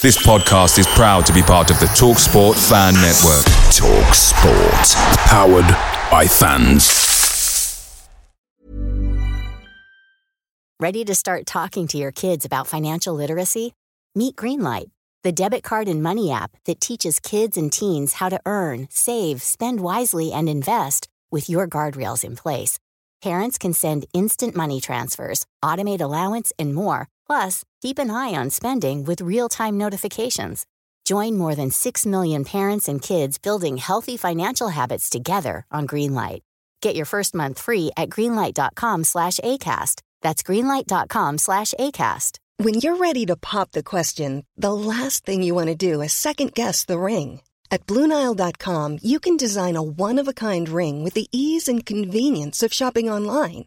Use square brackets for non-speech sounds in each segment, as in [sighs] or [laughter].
This podcast is proud to be part of the TalkSport Fan Network. TalkSport, powered by fans. Ready to start talking to your kids about financial literacy? Meet Greenlight, the debit card and money app that teaches kids and teens how to earn, save, spend wisely, and invest with your guardrails in place. Parents can send instant money transfers, automate allowance, and more. Plus, keep an eye on spending with real time notifications. Join more than 6 million parents and kids building healthy financial habits together on Greenlight. Get your first month free at greenlight.com slash ACAST. That's greenlight.com slash ACAST. When you're ready to pop the question, the last thing you want to do is second guess the ring. At Bluenile.com, you can design a one of a kind ring with the ease and convenience of shopping online.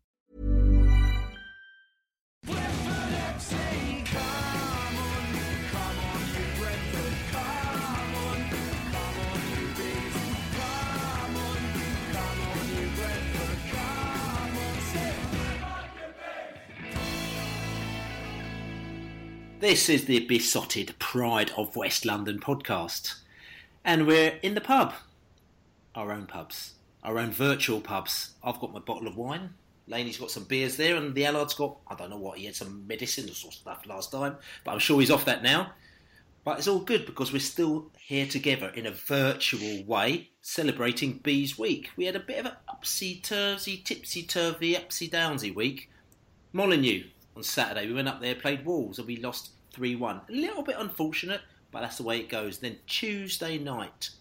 This is the Beesotted Pride of West London podcast. And we're in the pub. Our own pubs. Our own virtual pubs. I've got my bottle of wine. Laney's got some beers there, and the Allard's got, I don't know what, he had some medicine or sort of stuff last time, but I'm sure he's off that now. But it's all good because we're still here together in a virtual way, celebrating Bees Week. We had a bit of an upsy turvy, tipsy turvy, upsy downsy week. Molineux, on Saturday. We went up there, played Wolves, and we lost 3 1. A little bit unfortunate, but that's the way it goes. Then Tuesday night,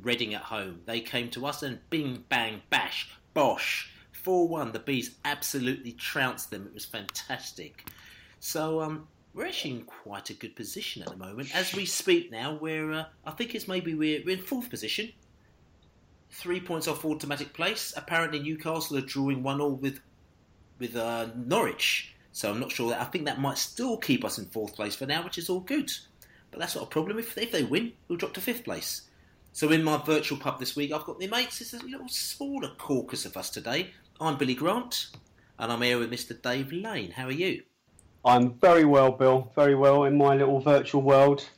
Reading at home. They came to us and bing, bang, bash, bosh. 4 1. The Bees absolutely trounced them. It was fantastic. So, um, we're actually in quite a good position at the moment. As we speak now, we're, uh, I think it's maybe we're, we're in fourth position. Three points off automatic place. Apparently, Newcastle are drawing one all with with uh, Norwich. So I'm not sure that I think that might still keep us in fourth place for now, which is all good. But that's not a problem. If, if they win, we'll drop to fifth place. So in my virtual pub this week, I've got the mates. It's a little smaller caucus of us today. I'm Billy Grant, and I'm here with Mr. Dave Lane. How are you? I'm very well, Bill. Very well in my little virtual world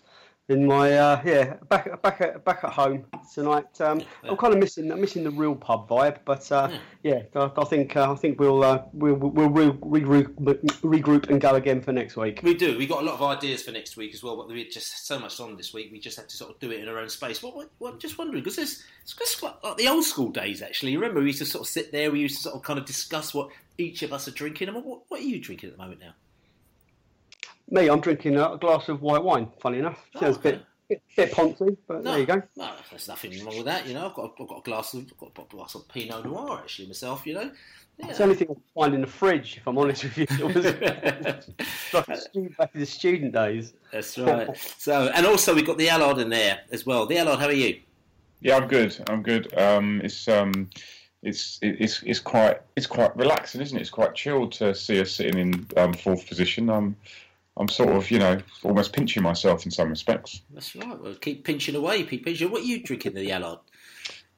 in my uh, yeah back back at back at home tonight. Um, I'm kind of missing I'm missing the real pub vibe, but uh, yeah. yeah, I, I think uh, I think we'll uh, we'll we'll regroup, regroup and go again for next week. We do. We got a lot of ideas for next week as well, but we just so much on this week. We just had to sort of do it in our own space. What, what, what I'm just wondering because it's it's just like, like the old school days. Actually, remember we used to sort of sit there. We used to sort of kind of discuss what each of us are drinking. I and what, what are you drinking at the moment now? Me, I'm drinking a glass of white wine. Funny enough, sounds okay. a bit bit, bit poncy, but no, there you go. No, there's nothing wrong with that. You know, I've got I've got a glass of I've got a glass of Pinot Noir actually myself. You know, yeah. It's the only thing I can find in the fridge, if I'm honest with you. It was [laughs] like back in the student days. That's right. so, and also we've got the Allard in there as well. The Allard, how are you? Yeah, I'm good. I'm good. Um, it's um, it's it's it's quite it's quite relaxing, isn't it? It's quite chilled to see us sitting in um, fourth position. Um, I'm sort of, you know, almost pinching myself in some respects. That's right. Well, keep pinching away, keep pinching. What are you drinking, the Allard?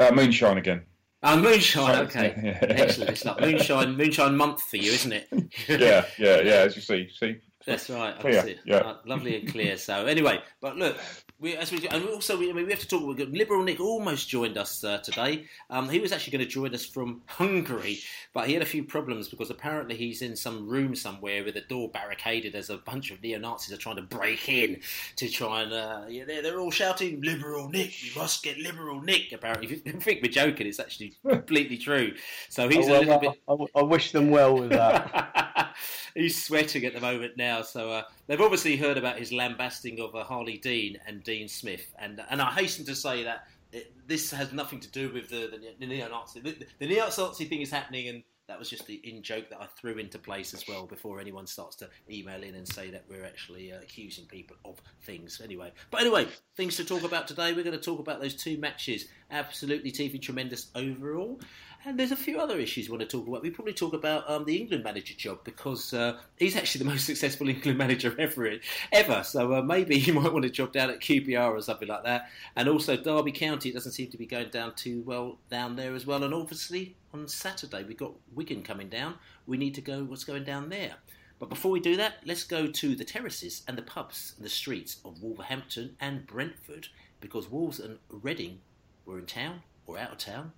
Uh, moonshine again. Oh, moonshine. Okay, yeah. [laughs] excellent. It's like moonshine, moonshine month for you, isn't it? [laughs] yeah, yeah, yeah. As you see, see. That's right. Clear. Yeah. Lovely and clear. So anyway, but look, we, as we and also we, I mean, we have to talk. Liberal Nick almost joined us uh, today. Um, he was actually going to join us from [laughs] Hungary, but he had a few problems because apparently he's in some room somewhere with a door barricaded as a bunch of neo Nazis are trying to break in to try and uh, yeah, they're, they're all shouting "Liberal Nick, we must get Liberal Nick." Apparently, [laughs] if you think we're joking, it's actually [laughs] completely true. So he's oh, well, a little bit. I, I wish them well with that. he's sweating at the moment now. So uh, they've obviously heard about his lambasting of uh, Harlee Dean and Dean Smith, and and I hasten to say that it, this has nothing to do with the, the, the neo-Nazi. The, the neo-Nazi thing is happening, and That was just the in joke that I threw into place as well before anyone starts to email in and say that we're actually uh, accusing people of things. Anyway, but anyway, things to talk about today. We're going to talk about those two matches. Absolutely TV tremendous overall. And there's a few other issues we want to talk about. We probably talk about um, the England manager job because uh, he's actually the [laughs] most successful England manager ever. Ever. So uh, maybe he [laughs] might want a job down at QPR or something like that. And also Derby County doesn't seem to be going down too well down there as well. And obviously on Saturday we've got Wigan coming down. We need to go what's going down there. But before we do that, let's go to the terraces and the pubs and the streets of Wolverhampton and Brentford because Wolves and Reading were in town or out of town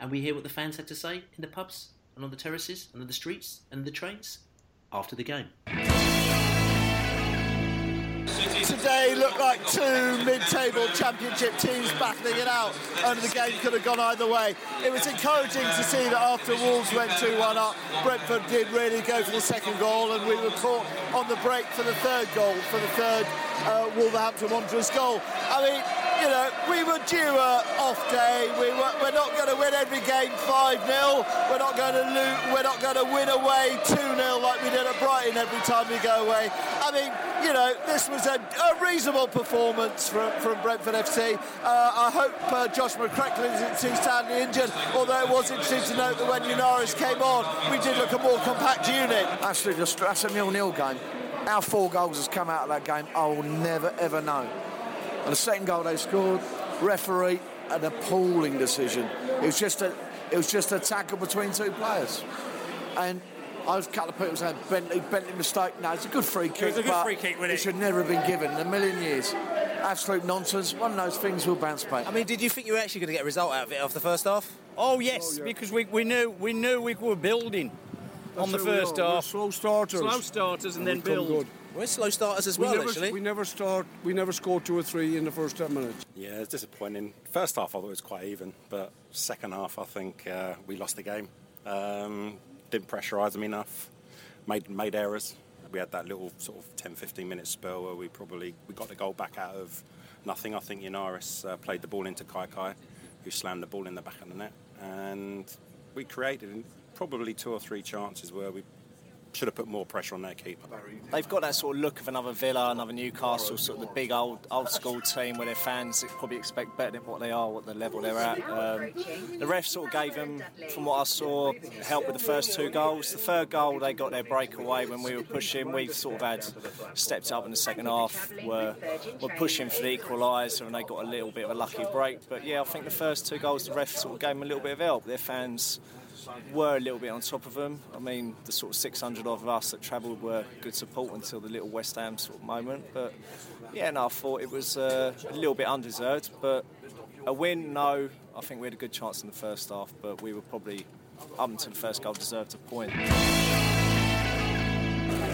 and we hear what the fans had to say in the pubs and on the terraces and in the streets and the trains after the game. Today looked like two mid-table championship teams battling it out, and the game could have gone either way. It was encouraging to see that after Wolves went 2-1 up, Brentford did really go for the second goal, and we were caught on the break for the third goal, for the third uh, Wolverhampton Wanderers goal. I mean, you know, we were due a off day. We were, we're not going to win every game 5 0. We're not going to lose, we're not going to win away 2 0 like we did at Brighton every time we go away. I mean, you know, this was a, a reasonable performance from, from Brentford FC. Uh, I hope uh, Josh McEachran isn't too sadly injured, although it was interesting to note that when Yennaris came on, we did look a more compact unit. Absolutely, that's a nil-nil game. How four goals has come out of that game, I will never ever know. And the second goal they scored, referee, an appalling decision. It was just a, it was just a tackle between two players, and I was a couple of people saying Bentley, Bentley mistake. No, it's a good free kick. It was a good but free kick, wasn't it? it? should never have been given in a million years. Absolute nonsense. One of those things will bounce back. I mean, did you think you were actually going to get a result out of it after the first half? Oh yes, oh, because we, we knew we knew we were building on the That's how we first are. We're half. slow starters. Slow starters and And then build. good. We're slow starters as We well, never, actually. we never start. We never score two or three in the first ten minutes. Yeah, it's disappointing. First half, I thought it was quite even, but second half, I think uh, we lost the game. Um, didn't pressurise them enough. Made made errors. We had that little sort of 10, 15 minute spell where we probably we got the goal back out of nothing. I think Yennaris uh, played the ball into Kaikai, who slammed the ball in the back of the net, and we created probably two or three chances where we should have put more pressure on their keeper. They've got that sort of look of another Villa, another Newcastle, sort of the big old old school team where their fans probably expect better than what they are, what the level they're at. Um, the ref sort of gave them, from what I saw, help with the first two goals. The third goal, they got their breakaway when we were pushing. We've sort of had stepped up in the second half, were, were pushing for the equaliser, and they got a little bit of a lucky break. But yeah, I think the first two goals, the ref sort of gave them a little bit of help. Their fans were a little bit on top of them. I mean, the sort of 600 of us that travelled were good support until the little West Ham sort of moment. But yeah, no, I thought it was uh, a little bit undeserved. But a win, no. I think we had a good chance in the first half, but we were probably up until the first goal deserved a point.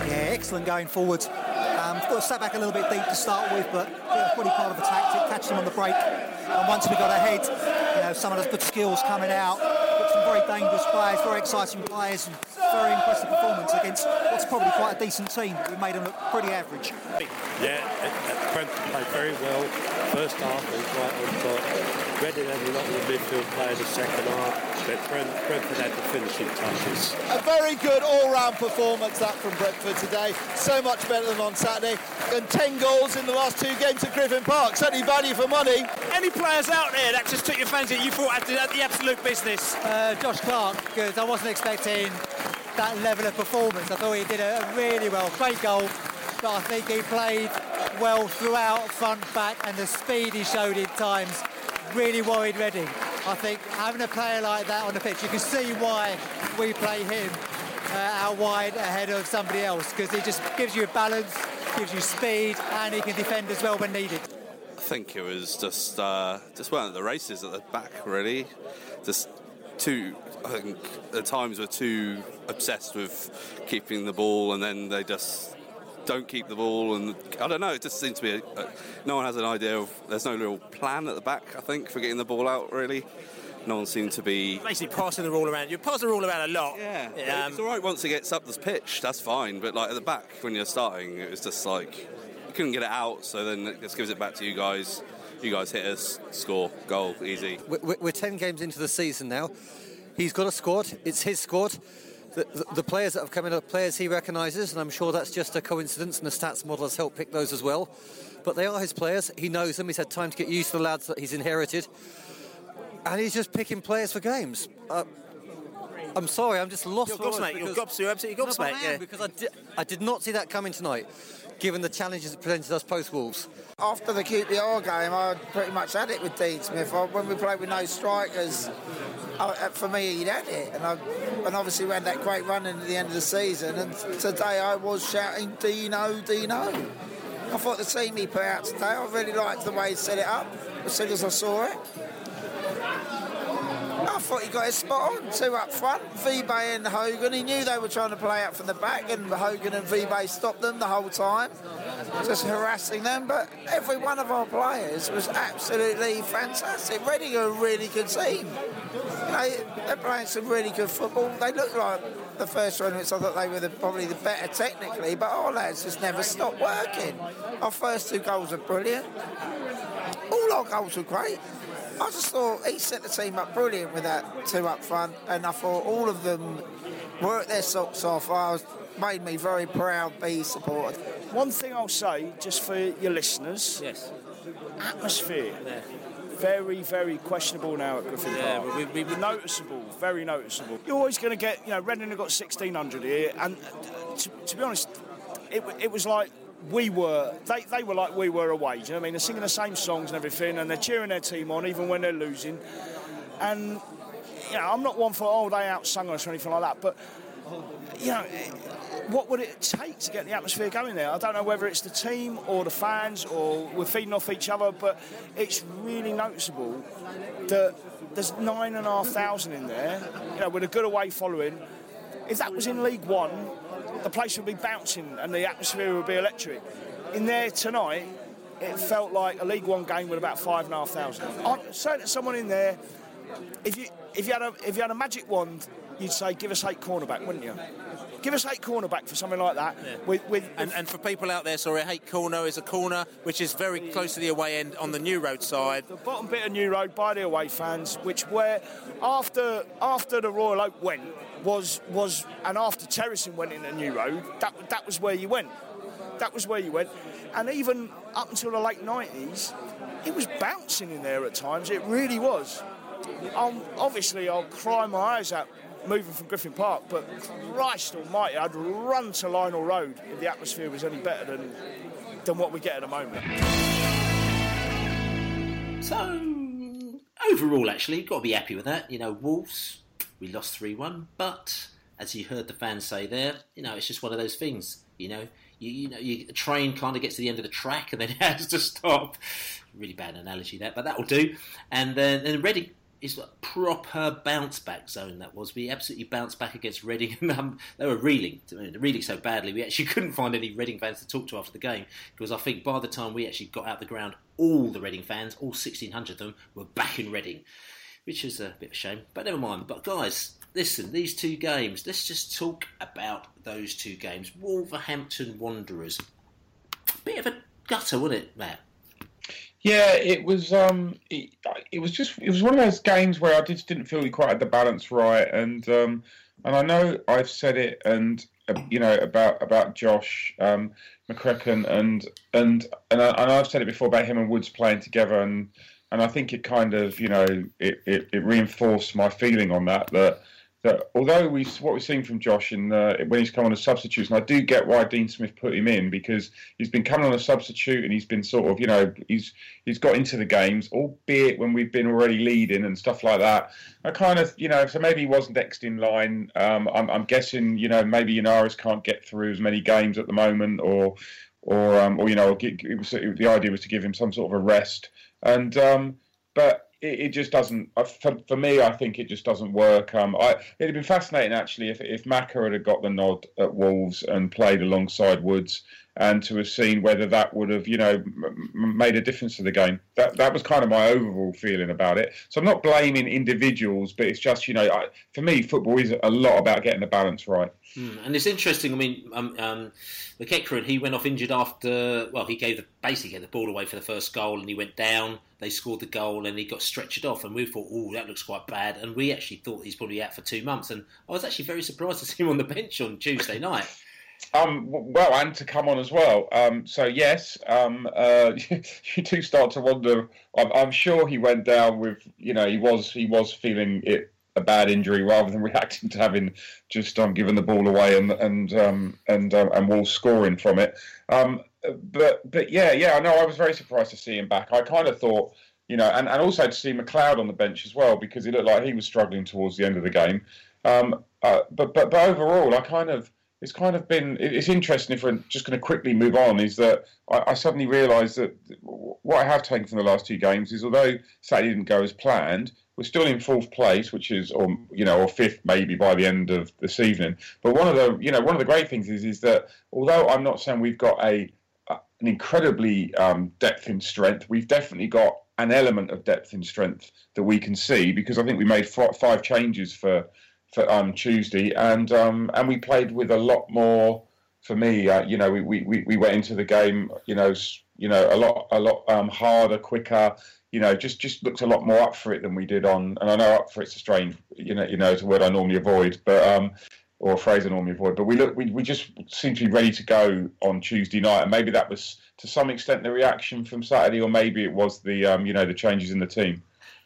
Yeah, excellent going forward. Um, to step back a little bit deep to start with, but yeah, part of the tactic, catch them on the break. And once we got ahead, you know, some of the good skills coming out, some very dangerous players, very exciting players, and very impressive performance against what's probably quite a decent team. We made them look pretty average. Yeah, uh, uh, Brentford played very well. First half was right on top. Reading had a lot of the midfield players the second half, but Brent, Brentford had the finishing touches. A very good all-round performance that from Brentford today. So much better than on Saturday. And 10 goals in the last two games at Griffin Park. Certainly value for money. Any players out there that just took your fancy you thought had the, had the absolute business? Uh, Josh Clark, because I wasn't expecting that level of performance. I thought he did a, a really well, great goal, but I think he played well throughout, front, back, and the speed he showed in times really worried Reading. I think having a player like that on the pitch, you can see why we play him uh, out wide ahead of somebody else because he just gives you balance, gives you speed, and he can defend as well when needed. I think it was just uh, just of the races at the back, really. Just too, I think the times we're too obsessed with keeping the ball, and then they just don't keep the ball. And I don't know, it just seems to be a, a, no one has an idea of. There's no real plan at the back. I think for getting the ball out, really. No one seemed to be. Basically passing the ball around. You pass the ball around a lot. Yeah, it's um, all right once it gets up the pitch. That's fine, but like at the back when you're starting, it was just like you couldn't get it out. So then it just gives it back to you guys. You guys hit us, score, goal, easy. We're, we're 10 games into the season now. He's got a squad. It's his squad. The, the, players that have come in are players he recognises, and I'm sure that's just a coincidence, and the stats model has helped pick those as well. But they are his players. He knows them. He's had time to get used to the lads that he's inherited, and he's just picking players for games. Uh, I'm sorry, I'm just lost. You're gobsmacked. You're gobs- you're absolutely No, gobsmacked, am, yeah. Because I did, I did not see that coming tonight, given the challenges it presented us post Wolves. After the QPR game, I pretty much had it with Dean Smith. I, when we played with no strikers, I, uh, for me, he'd had it. And, I, and obviously, we had that great run into the end of the season. And today, I was shouting, Dino, Dino. I thought the team he put out today, I really liked the way he set it up as soon as I saw it. Thought he got it spot on. Two up front, Vibe and Hogan. He knew they were trying to play out from the back, and Hogan and Vibe stopped them the whole time, just harassing them. But every one of our players was absolutely fantastic. Reading are a really good team. You know, they're playing some really good football. They look like the first which I thought they were the, probably the better technically, but our lads just never stopped working. Our first two goals are brilliant. All our goals were great. I just thought he set the team up brilliant with that two up front, and I thought all of them worked their socks off. I was made me very proud to be supported. One thing I'll say, just for your listeners, yes, atmosphere. Very, very questionable now at Griffin Yeah, Park. but we- we- noticeable, very noticeable. You're always going to get, you know, Reading have got 1,600 here, and uh, to, to be honest, it, w- it was like we were, they, they were like we were away. Do you know what I mean? They're singing the same songs and everything, and they're cheering their team on even when they're losing. And, you know, I'm not one for, oh, they outsung us or anything like that, but, you know, what would it take to get the atmosphere going there? I don't know whether it's the team or the fans or we're feeding off each other, but it's really noticeable that there's nine and a half thousand in there, you know, with a good away following. If that was in League One, the place would be bouncing and the atmosphere would be electric. In there tonight, it felt like a League One game with about five and a half thousand. I'm saying to someone in there, if you if you had a if you had a magic wand, you'd say give us Hate Corner back, wouldn't you? Give us Hate Corner back for something like that. With, with, And, and for people out there, sorry, Hate Corner is a corner which is very close to the away end on the New Road side. the bottom bit of New Road by the away fans, which where after after the Royal Oak went was was and after Terracing went into New Road, that that was where you went. That was where you went, and even up until the late nineties, it was bouncing in there at times. It really was. Um, obviously, I'll cry my eyes out moving from Griffin Park, but Christ Almighty, I'd run to Lionel Road if the atmosphere was any better than than what we get at the moment. So overall, actually, you've got to be happy with that. You know, Wolves, we lost three one, but as you heard the fans say there, you know, it's just one of those things. You know, you, you know, you, the train kind of gets to the end of the track and then [laughs] it has to stop. Really bad analogy that, but that'll do. And then then Reading is a proper bounce back zone. That was we absolutely bounced back against Reading, and [laughs] um, they were reeling, reeling so badly. We actually [laughs] couldn't find any Reading fans to talk to after the game because I think by the time we actually got out the ground, all the Reading fans, all 1,600 of them, were back in Reading, which is a bit of a shame. But never mind. But guys, listen, these two games. Let's just talk about those two games. Wolverhampton Wanderers. Bit of a gutter, wasn't it, Matt? Yeah, it was. Um, it, it was just. It was one of those games where I just didn't feel we quite had the balance right, and um, and I know I've said it, and uh, you know about about Josh um, McEachran, and and and, I, and I've said it before about him and Woods playing together, and and I think it kind of you know it, it, it reinforced my feeling on that that that although we what we've seen from Josh in when he's come on as substitutes, and I do get why Dean Smith put him in because he's been coming on a substitute and he's been sort of you know he's he's got into the games, albeit when we've been already leading and stuff like that. I kind of you know so maybe he wasn't next in line. Um, I'm, I'm guessing you know maybe Yennaris can't get through as many games at the moment, or or um, or you know it was, the idea was to give him some sort of a rest and um, but it, it just doesn't. uh, For, for me, I think it just doesn't work. Um, I, it'd have been fascinating actually if if Macca had got the nod at Wolves and played alongside Woods, and to have seen whether that would have, you know, m- made a difference to the game. That that was kind of my overall feeling about it. So I'm not blaming individuals, but it's just, you know, I, for me, football is a lot about getting the balance right. Mm, and it's interesting. I mean, um, um, McEachran, he went off injured after. Well, he gave the, basically gave the ball away for the first goal, and he went down. They scored the goal, and he got stretched off. And we thought, oh, that looks quite bad. And we actually thought he's probably out for two months. And I was actually very surprised to see him on the bench on Tuesday night. Um, well, and to come on as well. Um, so yes, um, uh, [laughs] you do start to wonder. I'm, I'm, sure he went down with, you know, he was he was feeling it a bad injury rather than [laughs] reacting to having just um, given the ball away and and um, and uh, and Wolves scoring from it. Um, but but yeah, yeah, I know. I was very surprised to see him back. I kind of thought, you know, and, and also to see McLeod on the bench as well because he looked like he was struggling towards the end of the game. Um, uh, but but but overall, I kind of it's kind of been it's interesting if we're just going to quickly move on is that I, I suddenly realised that what I have taken from the last two games is although Saturday didn't go as planned, we're still in fourth place, which is or you know or fifth maybe by the end of this evening. But one of the you know one of the great things is is that although I'm not saying we've got a an incredibly um, depth in strength, we've definitely got an element of depth in strength that we can see because I think we made five changes for for um, Tuesday, and um, and we played with a lot more. For me, uh, you know, we, we, we went into the game, you know, you know, a lot a lot um, harder, quicker. You know, just just looked a lot more up for it than we did on. And I know up for it's a strange, you know, you know, it's a word I normally avoid, but um, or a phrase I normally avoid. But we look, we, we just seemed to be ready to go on Tuesday night, and maybe that was to some extent the reaction from Saturday, or maybe it was the um, you know the changes in the team.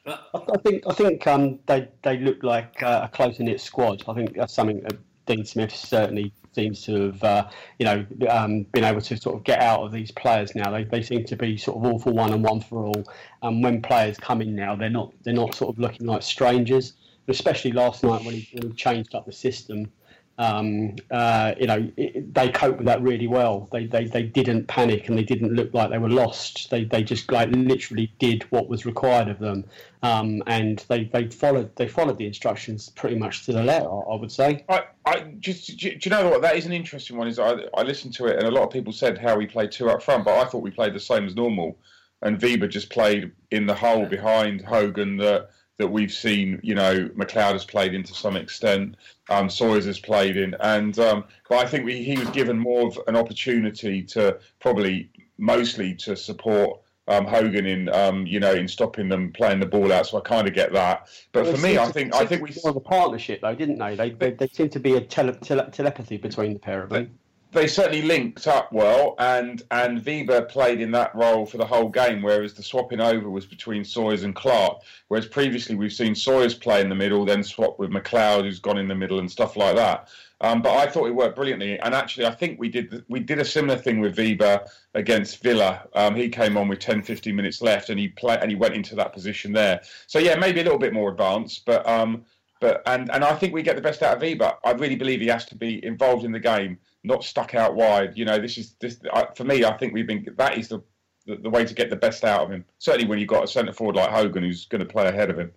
I think I think um, they they look like uh, a close knit squad. I think that's something that Dean Smith certainly seems to have uh, you know um, been able to sort of get out of these players now. They, they seem to be sort of all for one and one for all. And when players come in now, they're not they're not sort of looking like strangers. Especially last night when he, when he changed up the system um, uh, you know, it, they coped with that really well. They, they they didn't panic and they didn't look like they were lost. They they just like literally did what was required of them, um, and they, they followed they followed the instructions pretty much to the letter. I would say. I, I just do you know what that is an interesting one. Is I I listened to it and a lot of people said how we played two up front, but I thought we played the same as normal, and Weber just played in the hole behind Hogan that that we've seen, you know, McLeod has played in to some extent, um, Sawyers has played in, and um, but I think we, he was given more of an opportunity to probably mostly to support um, Hogan in, um, you know, in stopping them playing the ball out. So I kind of get that. But well, for me, I think I think we more of a partnership, though, didn't they? They they, they seem to be a tele, tele, telepathy between the pair of them they certainly linked up well, and and Weber played in that role for the whole game, whereas the swapping over was between Sawyers and Clark. Whereas previously we've seen Sawyers play in the middle, then swap with McLeod, who's gone in the middle, and stuff like that. Um, but I thought it worked brilliantly, and actually I think we did we did a similar thing with Weber against Villa. Um, he came on with 10, 15 minutes left, and he play and he went into that position there. So yeah, maybe a little bit more advanced, but. Um, but and, and I think we get the best out of Weber. I really believe he has to be involved in the game not stuck out wide. You know, this is this for me. I think we've been that is the, the, the way to get the best out of him. Certainly when you've got a centre forward like Hogan who's going to play ahead of him.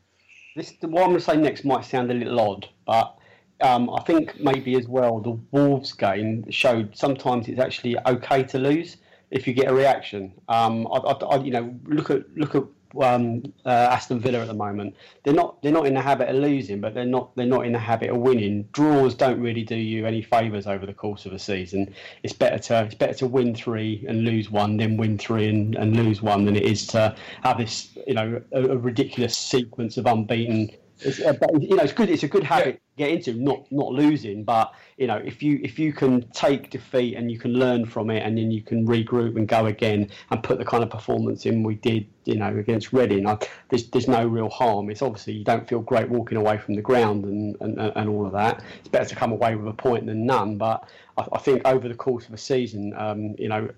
This what I'm going to say next might sound a little odd, but um, I think maybe as well the Wolves game showed sometimes it's actually okay to lose if you get a reaction. Um, I, I, I, you know, look at look at um, uh, Aston Villa at the moment. They're not they're not in the habit of losing, but they're not they're not in the habit of winning. Draws don't really do you any favours over the course of a season. It's better to it's better to win three and lose one than win three and, and lose one than it is to have this you know a, a ridiculous sequence of unbeaten. It's, uh, you know, it's good. It's a good habit to get into not not losing but you know if you if you can take defeat and you can learn from it and then you can regroup and go again and put the kind of performance in we did you know against Reading I, there's there's no real harm it's obviously you don't feel great walking away from the ground and and, and all of that it's better to come away with a point than none but I, I think over the course of a season um, you know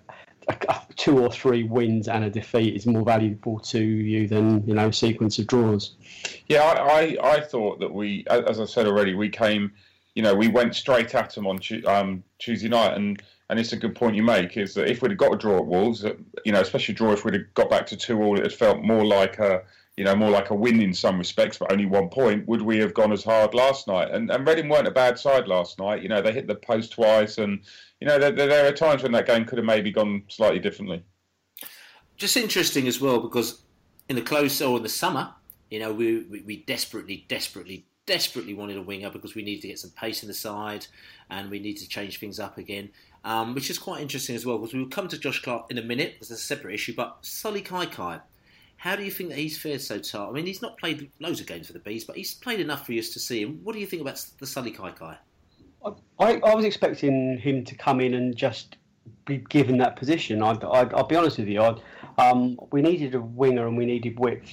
two or three wins and a defeat is more valuable to you than you know a sequence of draws. Yeah, I, I, I thought that we, as I said already, we came, you know, we went straight at them on um, Tuesday night, and and it's a good point you make is that if we'd have got a draw at Wolves, you know, especially draw if we'd have got back to two all, it had felt more like a you know, more like a win in some respects, but only one point, would we have gone as hard last night? And, and Reading weren't a bad side last night. You know, they hit the post twice, and you know, there, there are times when that game could have maybe gone slightly differently. Just interesting as well because in the close or in the summer, you know, we, we, we desperately, desperately, desperately wanted a winger because we needed to get some pace in the side and we need to change things up again. Um, which is quite interesting as well because we will come to Josh Clark in a minute. It's a separate issue, but Sullay Kaikai how do you think that he's fared so far? I mean, he's not played loads of games for the Bees, but he's played enough for us to see him. What do you think about the Sullay Kai? I, I was expecting him to come in and just be given that position. I, will be honest with you. Um, we needed a winger and we needed width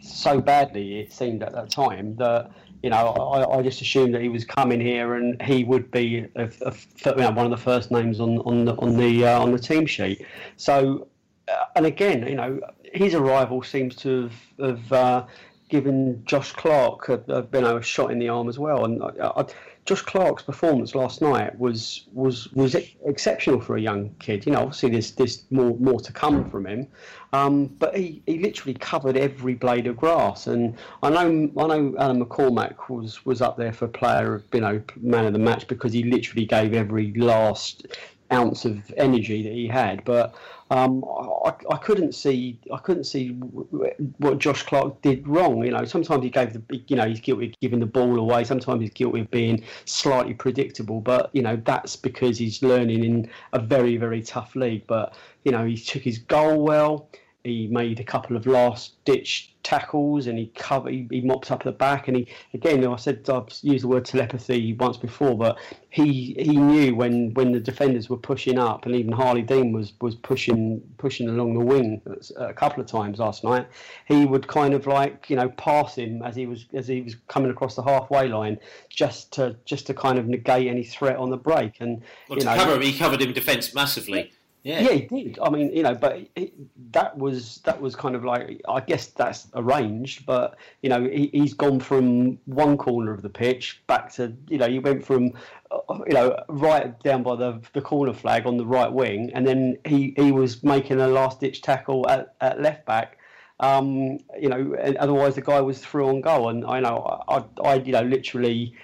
so badly. It seemed at that time that you know I, I just assumed that he was coming here and he would be a, a, you know, one of the first names on on the on the uh, on the team sheet. So, uh, and again, you know, his arrival seems to have, have uh, given Josh Clark a, a, you know, a shot in the arm as well. And I, I, Josh Clark's performance last night was was was exceptional for a young kid. You know, obviously there's there's more more to come from him, um, but he, he literally covered every blade of grass. And I know I know Alan McCormack was was up there for player of you know man of the match because he literally gave every last ounce of energy that he had. But um, I, I, couldn't see I couldn't see what Josh Clark did wrong. You know, sometimes he gave the you know he's guilty of giving the ball away. Sometimes he's guilty of being slightly predictable. But you know that's because he's learning in a very very tough league. But you know he took his goal well. He made a couple of last ditch tackles and he covered, he, he mopped up at the back and he again I said I've used the word telepathy once before, but he he knew when when the defenders were pushing up and even Harlee Dean was was pushing pushing along the wing a couple of times last night. He would kind of like you know pass him as he was as he was coming across the halfway line just to just to kind of negate any threat on the break and well, you know, cover him, he covered him defence massively. Yeah. yeah, he did. I mean, you know, but it, that was that was kind of like I guess that's arranged, but you know, he, has gone from one corner of the pitch back to you know, he went from uh, you know right down by the the corner flag on the right wing, and then he he was making a last ditch tackle at, at left back. Um, you know, otherwise the guy was through on goal, and I know I, I you know literally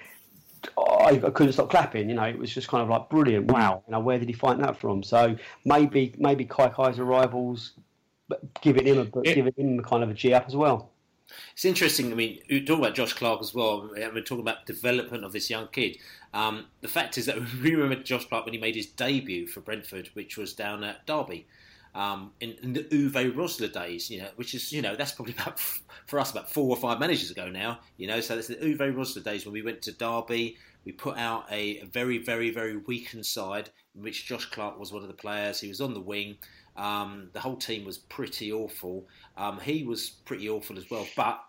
I, couldn't stop clapping. You know, it was just kind of like brilliant. Mm. Wow, you know, where did he find that from? So maybe maybe Kaikai's arrivals giving him a yeah. giving him kind of a G up as well. It's interesting. I mean, you talk about Josh Clark as well. We're talking about development of this young kid. Um, the fact is that [laughs] we remember Josh Clark when he made his debut for Brentford, which was down at Derby. Um, in, in, the Uwe Rosler days, you know, which is, you know, that's probably about [laughs] for us about four or five managers ago now, you know. So that's the Uwe Rosler days when we went to Derby. We put out a, a, very, very, very weakened side in which Josh Clark was one of the players. He was on the wing. Um, the whole team was pretty awful. Um, he was pretty awful as well. But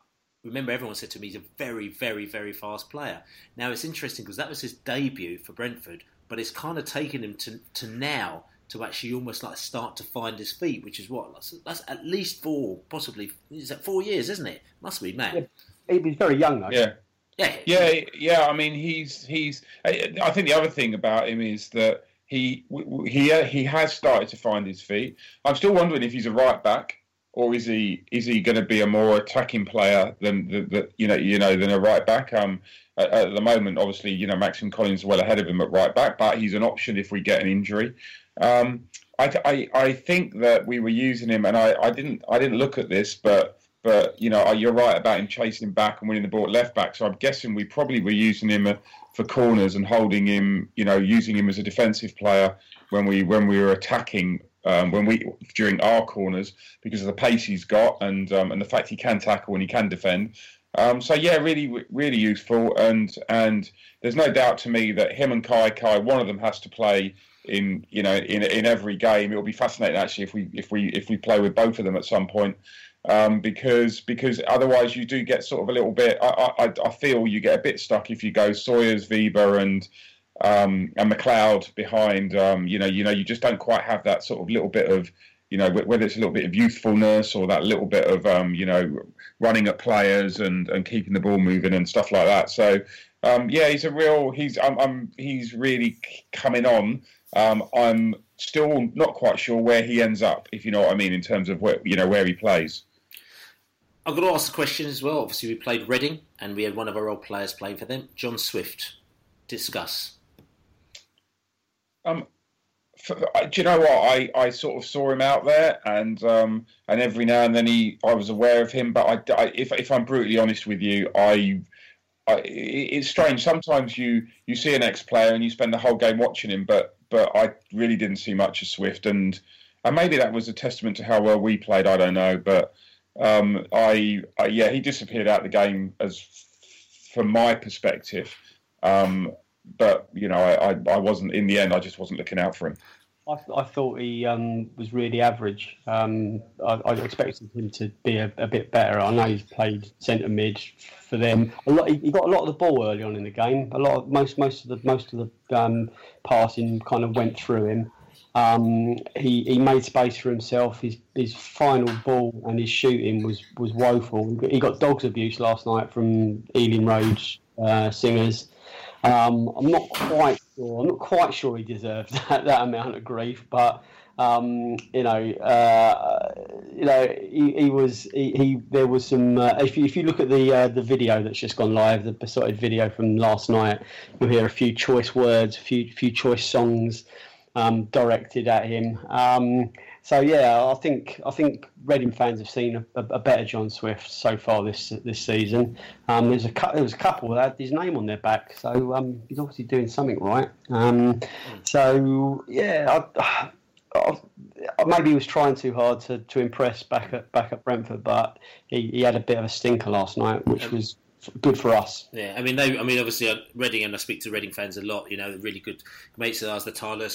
remember, everyone said to me he's a very, very, very fast player. Now it's interesting because that was his debut for Brentford, but it's kind of taken him to, to now to actually almost like start to find his feet, which is what that's, that's at least four, possibly is that four years, isn't it? Must be, man. Yeah, he was very young, though. Yeah. Yeah, yeah, yeah. I mean, he's he's. I think the other thing about him is that he he he has started to find his feet. I'm still wondering if he's a right back or is he is he going to be a more attacking player than the, the you know you know than a right back? Um, at, at, the moment, obviously, you know Maxime Colin is well ahead of him at right back, but he's an option if we get an injury. Um, I, I, I think that we were using him, and I, I didn't I didn't look at this, but but you know you're right about him chasing back and winning the ball at left back. So I'm guessing we probably were using him uh, for corners and holding him, you know, using him as a defensive player when we when we were attacking um, when we during our corners because of the pace he's got and um, and the fact he can tackle and he can defend. Um, so yeah, really, really useful, and and there's no doubt to me that him and Kaikai one of them has to play in you know in in every game. It'll be fascinating actually if we if we if we play with both of them at some point. Um, because because otherwise you do get sort of a little bit. I, I, I feel you get a bit stuck if you go Sawyers, Weber, and um, and McLeod behind. Um, you know, you know, you just don't quite have that sort of little bit of you know whether it's a little bit of youthfulness or that little bit of um, you know running at players and and keeping the ball moving and stuff like that. So um, yeah, he's a real. He's I'm, I'm he's really coming on. Um, I'm still not quite sure where he ends up, if you know what I mean, in terms of where you know where he plays. I've got to ask the question as well. Obviously, we played Reading, and we had one of our old players playing for them, John Swift. Discuss. Um, for, do you know what? I, I sort of saw him out there, and um, and every now and then he, I was aware of him. But I, I, if if I'm brutally honest with you, I, I, it's strange. Sometimes you you see an ex-player and you spend the whole game watching him, but but I really didn't see much of Swift, and and maybe that was a testament to how well we played. I don't know, but um, I, I yeah, he disappeared out of the game as from my perspective. Um, but you know, I, I, I, wasn't in the end. I just wasn't looking out for him. I, I thought he um, was really average. Um, I, I, expected him to be a, a, bit better. I know he's played centre mid for them. A lot, he got a lot of the ball early on in the game. A lot of most most of the most of the um, passing kind of went through him. Um, he, he made space for himself. His his final ball and his shooting was, was woeful. He got dogs abuse last night from Ealing Road uh, singers. Um, I'm not quite sure. I'm not quite sure he deserved [laughs] that, that amount of grief, but um, you know, uh, you know, he, he was he, he, There was some. Uh, if you if you look at the uh, the video that's just gone live, the Beesotted video from last night, you'll hear a few choice words, a few few choice songs um, directed at him. Um, so yeah, I think I think Reading fans have seen a, a, better John Swift so far this this season. Um, there's a there was a couple that had his name on their back, so um, he's obviously doing something right. Um, so yeah, I, I, maybe he was trying too hard to, to impress back at back at Brentford, but he, he had a bit of a stinker last night, which was good for us. Yeah, I mean, they, I mean, obviously, uh, Reading, and I speak to Reading fans a lot. You know, really good mates of ours, the Tyler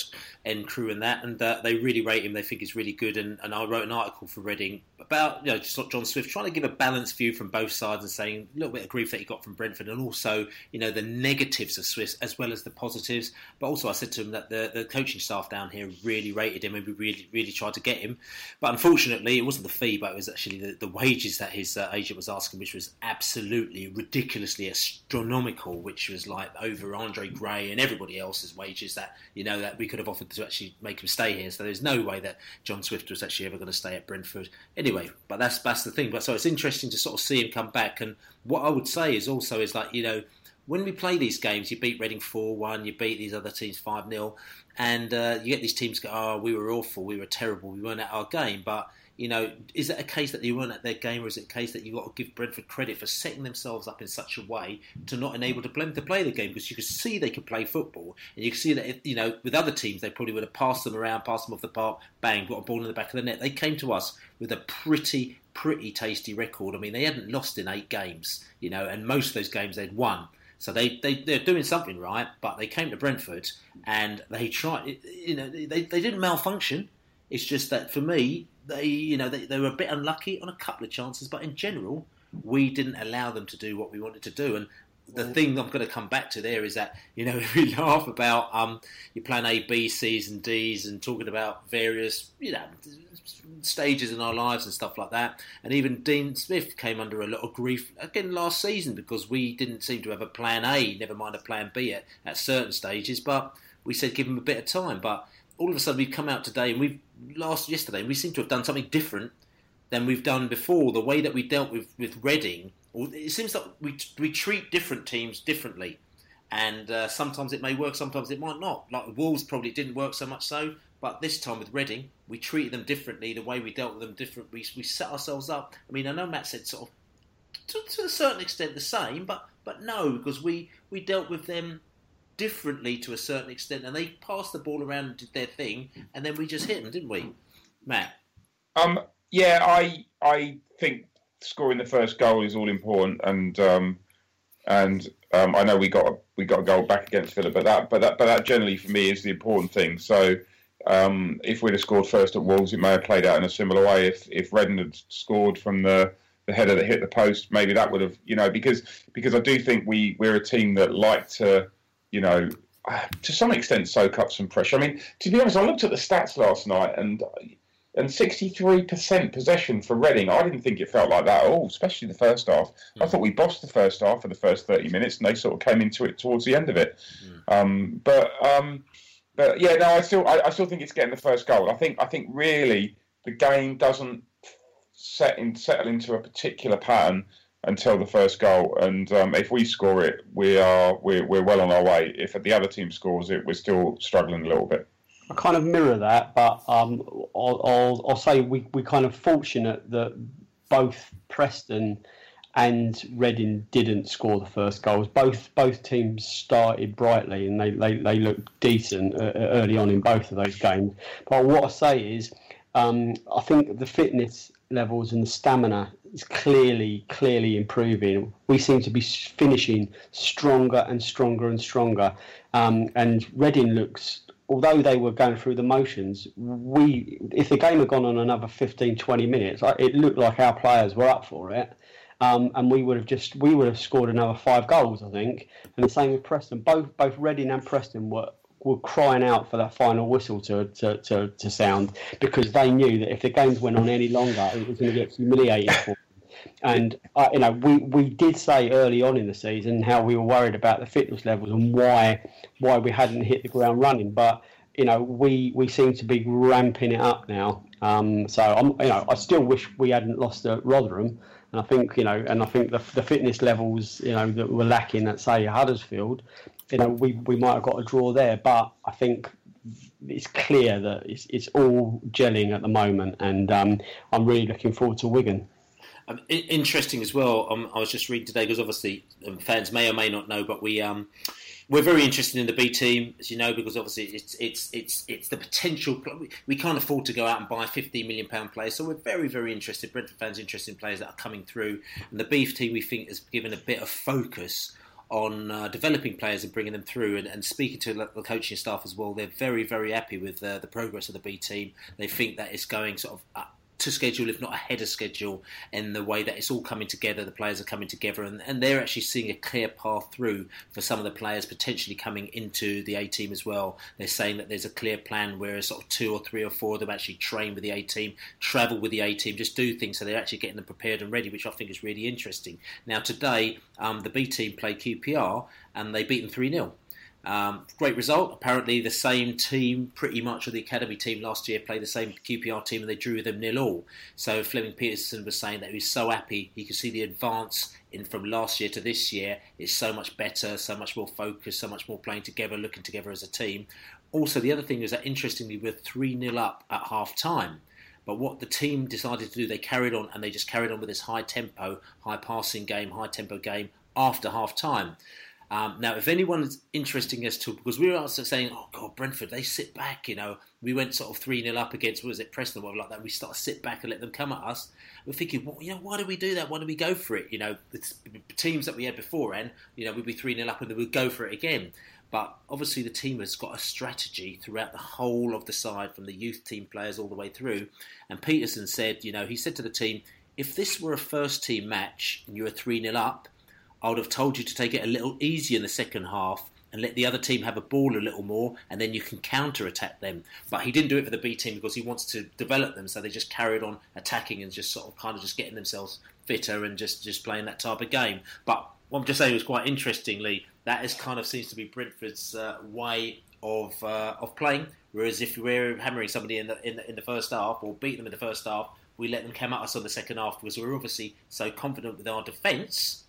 and crew, and that, and uh, they really rate him. They think he's really good. And, and I wrote an article for Reading about you know just like John Swift, trying to give a balanced view from both sides and saying a little bit of grief that he got from Brentford, and also you know the negatives of Swift as well as the positives. But also, I said to him that the, the coaching staff down here really rated him, and we really really tried to get him. But unfortunately, it wasn't the fee, but it was actually the, the wages that his uh, agent was asking, which was absolutely ridiculously astronomical, which was like over Andre Gray and everybody else's wages that you know that we could have offered to actually make him stay here. So there's no way that John Swift was actually ever going to stay at Brentford. Anyway, but that's that's the thing. But so it's interesting to sort of see him come back. And what I would say is also is like you know when we play these games, you beat Reading 4 1, you beat these other teams 5 0, and uh, you get these teams go, oh, we were awful, we were terrible, we weren't at our game. But you know, is it a case that they weren't at their game, or is it a case that you've got to give Brentford credit for setting themselves up in such a way to not enable to them to play the game? Because you could see they could play football, and you can see that if, you know with other teams they probably would have passed them around, passed them off the park, bang, got a ball in the back of the net. They came to us with a pretty, pretty tasty record. I mean, they hadn't lost in eight games, you know, and most of those games they'd won. So they, they, they're doing something right, but they came to Brentford and they tried, you know, they, they didn't malfunction. It's just that for me, they you know they, they were a bit unlucky on a couple of chances, but in general, we didn't allow them to do what we wanted to do. And the thing I'm going to come back to there is that you know [laughs] we laugh about um, you plan A, B, C's, and D's, and talking about various you know stages in our lives and stuff like that. And even Dean Smith came under a lot of grief again last season because we didn't seem to have a plan A, never mind a plan B at, at certain stages. But we said give him a bit of time. But all of a sudden we've come out today and we've last yesterday we seem to have done something different than we've done before. The way that we dealt with with Reading, it seems that we we treat different teams differently, and uh, sometimes it may work, sometimes it might not. Like Wolves probably didn't work so much so, but this time with Reading, we treated them differently. The way we dealt with them different, we we set ourselves up. I mean, I know Matt said sort of to, to a certain extent the same, but but no, because we we dealt with them differently to a certain extent, and they passed the ball around and did their thing, and then we just hit them, didn't we, Matt? Um, yeah, I I think scoring the first goal is all important, and um, and um, I know we got we got a goal back against Villa, but that but that but that generally for me is the important thing. So. Um, if we'd have scored first at Wolves, it may have played out in a similar way. If if Reading had scored from the the header that hit the post, maybe that would have, you know, because because I do think we we're a team that like to you know, to some extent soak up some pressure. I mean, to be honest, I looked at the stats last night and and 63% possession for Reading. I didn't think it felt like that at all, especially the first half. Mm. I hmm. thought we bossed the first half for the first 30 minutes, and they sort of came into it towards the end of it. Mm. Um, but um, but yeah, no, I still I, I, still think it's getting the first goal. I think I think really the game doesn't set in, settle into a particular pattern until the first goal. And um, if we score it, we are we're, we're well on our way. If the other team scores it, we're still struggling a little bit. I kind of mirror that, but um, I'll, I'll, I'll say we we kind of fortunate that both Preston and Reading didn't score the first goals. Both both teams started brightly and they, they, they looked decent uh, early on in both of those games. But what I say is, um, I think the fitness levels and the stamina is clearly clearly improving. We seem to be finishing stronger and stronger and stronger. Um, and Reading looks although they were going through the motions, we if the game had gone on another 15, 20 minutes, it looked like our players were up for it. Um, and we would have just we would have scored another five goals, I think. And the same with Preston. Both both Reading and Preston were were crying out for that final whistle to, to, to, to sound because they knew that if the games went on any longer, it was going to get humiliating for them. And uh, you know, we, we did say early on in the season how we were worried about the fitness levels and why why we hadn't hit the ground running. But you know, we we seem to be ramping it up now. Um, so I'm, you know, I still wish we hadn't lost at Rotherham. And I think you know, and I think the, the fitness levels you know that were lacking at say Huddersfield, you know, we, we might have got a draw there. But I think it's clear that it's, it's all gelling at the moment, and um, I'm really looking forward to Wigan. Um, interesting as well. Um, I was just reading today because obviously um, fans may or may not know, but we um, we're very interested in the B team, as you know, because obviously it's it's it's it's the potential. We can't afford to go out and buy 15 million pound players, so we're very very interested. Brentford fans interested in players that are coming through, and the B team we think has given a bit of focus on uh, developing players and bringing them through and, and, speaking to the coaching staff as well. They're very, very happy with uh, the progress of the B team. They think that it's going sort of to schedule, if not ahead of schedule, and the way that it's all coming together. The players are coming together, and, and they're actually seeing a clear path through for some of the players potentially coming into the A team as well. They're saying that there's a clear plan where sort of two or three or four of them actually train with the A team, travel with the A team, just do things so they're actually getting them prepared and ready, which I think is really interesting. Now, today, um, the B team played QPR and they beat them 3 0. Um, great result. Apparently, the same team, pretty much, of the academy team last year, played the same QPR team and they drew them nil all. So Flemming Pedersen was saying that he was so happy he could see the advance in from last year to this year is so much better, so much more focused, so much more playing together, looking together as a team. Also, the other thing is that interestingly, we're 3 0 up at half time. But what the team decided to do, they carried on and they just carried on with this high tempo, high passing game, high tempo game after half time. Um, now, if anyone is interesting as to because we were also saying, oh God, Brentford, they sit back. You know, we went sort of three 0 up against was it Preston or like that. We start to sit back and let them come at us. We're thinking, well, you know, why do we do that? Why do we go for it? You know, the teams that we had before, and you know, we'd be three 0 up and then we'd go for it again. But obviously, the team has got a strategy throughout the whole of the side, from the youth team players all the way through. And Pedersen said, you know, he said to the team, if this were a first team match and you were 3 0 up, I would have told you to take it a little easier in the second half and let the other team have a ball a little more, and then you can counter attack them. But he didn't do it for the B team because he wants to develop them, so they just carried on attacking and just sort of kind of just getting themselves fitter and just, just playing that type of game. But what I'm just saying was quite interestingly, that is kind of seems to be Brentford's uh, way of uh, of playing. Whereas if we're hammering somebody in the, in the in the first half or beating them in the first half, we let them come at us on the second half because we're obviously so confident with our defence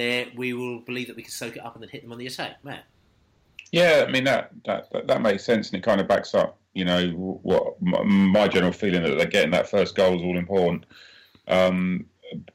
there we will believe that we can soak it up and then hit them on the attack. Man. Yeah, I mean that, that that makes sense, and it kind of backs up, you know, what my general feeling that they're getting that first goal is all important. Um,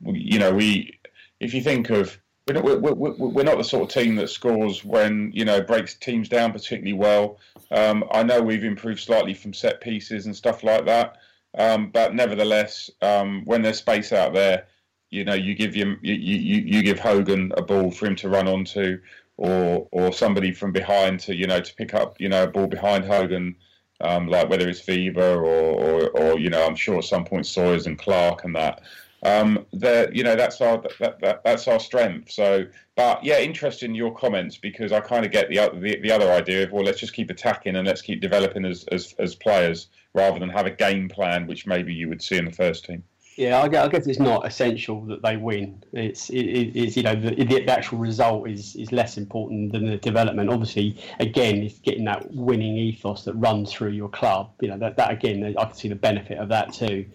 you know, we if you think of we're not, we're, we're not the sort of team that scores when you know breaks teams down particularly well. Um, I know we've improved slightly from set pieces and stuff like that, um, but nevertheless, um, when there's space out there, you know, you give him, you, you, you give Hogan a ball for him to run onto, or or somebody from behind to you know to pick up you know a ball behind Hogan, um, like whether it's Weber or, or, or you know I'm sure at some point Sawyers and Clark and that. Um, you know that's our that, that, that's our strength. So, but yeah, interested in your comments because I kind of get the, the the other idea of well, let's just keep attacking and let's keep developing as as, as players rather than have a game plan which maybe you would see in the first team. Yeah, I guess it's not essential that they win. It's it, it's you know the, the actual result is is less important than the development. Obviously, again, it's getting that winning ethos that runs through your club. You know that that again, I can see the benefit of that too.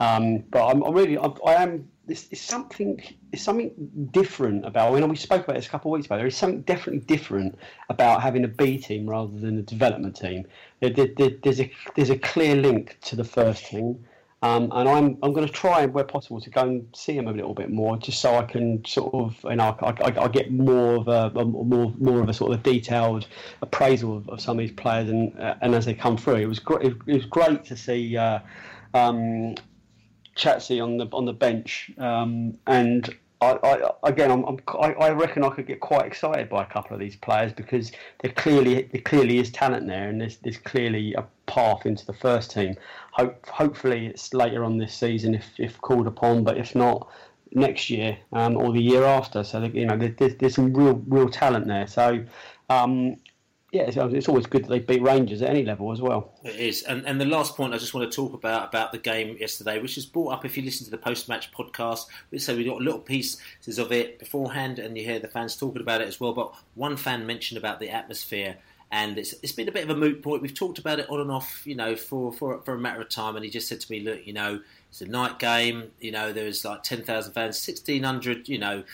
Um, but I'm, I'm really I, I am. It's something. It's something different about. I mean, we spoke about this a couple of weeks ago. There is something definitely different about having a B team rather than a development team. There, there, there's a there's a clear link to the first team um, and I'm I'm going to try, where possible, to go and see him a little bit more, just so I can sort of, you know, I, I, I get more of a, a, more more of a sort of detailed appraisal of, of some of these players, and uh, and as they come through, it was great. It was great to see uh, um, Chatsy on the on the bench, um, and I, I, again, I'm, I'm, i reckon I could get quite excited by a couple of these players because there clearly there clearly is talent there, and there's there's clearly a path into the first team. Hope, hopefully, it's later on this season if, if called upon, but if not, next year um, or the year after. So you know, there's, there's some real real talent there. So um, yeah, it's, uh, it's, always good that they beat Rangers at any level as well. It is, and and the last point I just want to talk about about the game yesterday, which is brought up if you listen to the post match podcast. We say we got little pieces of it beforehand, and you hear the fans talking about it as well. But one fan mentioned about the atmosphere and it's, it's been a bit of a moot point. We've talked about it on and off, you know, for, for for a matter of time. And he just said to me, "Look, you know, it's a night game. You know, there's like ten thousand fans, sixteen hundred, you know,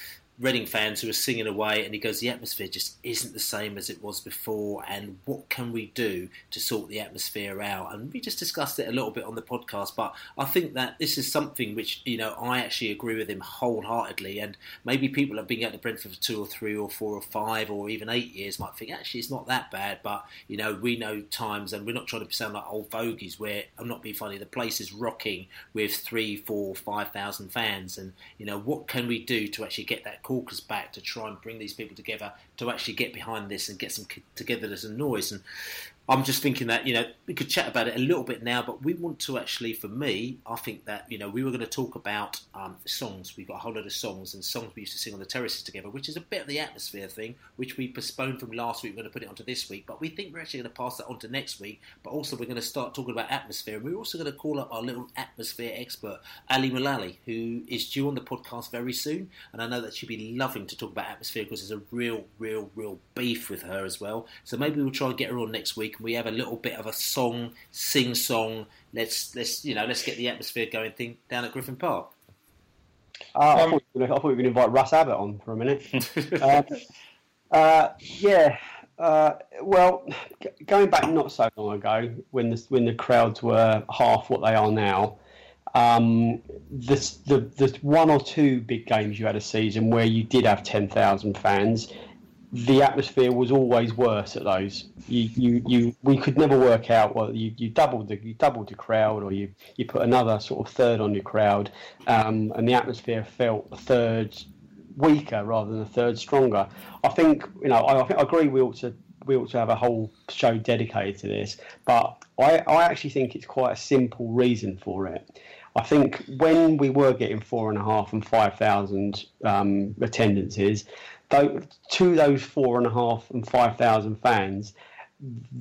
Reading fans who are singing away, and he goes, the atmosphere just isn't the same as it was before, and what can we do to sort the atmosphere out? And we just discussed it a little bit on the podcast, but I think that this is something which you know I actually agree with him wholeheartedly, and maybe people have been at the Brentford for two or three or four or five or even eight years might think actually it's not that bad, but you know we know times, and we're not trying to sound like old fogies where I'm not being funny. The place is rocking with three, four, five thousand fans, and you know what can we do to actually get that caucus back to try and bring these people together to actually get behind this and get some togetherness and noise. And I'm just thinking that you know we could chat about it a little bit now, but we want to actually, for me, I think that you know we were going to talk about um, songs. We've got a whole lot of songs and songs we used to sing on the terraces together, which is a bit of the atmosphere thing, which we postponed from last week. We're going to put it onto this week, but we think we're actually going to pass that on to next week. But also we're going to start talking about atmosphere, and we're also going to call up our little atmosphere expert, Ali Mullally, who is due on the podcast very soon, and I know that she'd be loving to talk about atmosphere because there's a real, real, real beef with her as well. So maybe we'll try and get her on next week week we have a little bit of a song, sing song. Let's let's you know let's get the atmosphere going thing down at Griffin Park. Uh, I, thought we were going to invite Russ Abbott on for a minute. uh, [laughs] uh, yeah. Uh, well, g- going back not so long ago, when the when the crowds were half what they are now, um, this, the the one or two big games you had a season where you did have ten thousand fans, the atmosphere was always worse at those. You, you, you, we could never work out. Well, you, you doubled the you doubled the crowd, or you, you put another sort of third on your crowd, um, and the atmosphere felt a third weaker rather than a third stronger. I think you know. I, I think I agree. We ought to we ought to have a whole show dedicated to this, but I, I actually think it's quite a simple reason for it. I think when we were getting four and a half and five thousand um, attendances, to those four and a half and five thousand fans,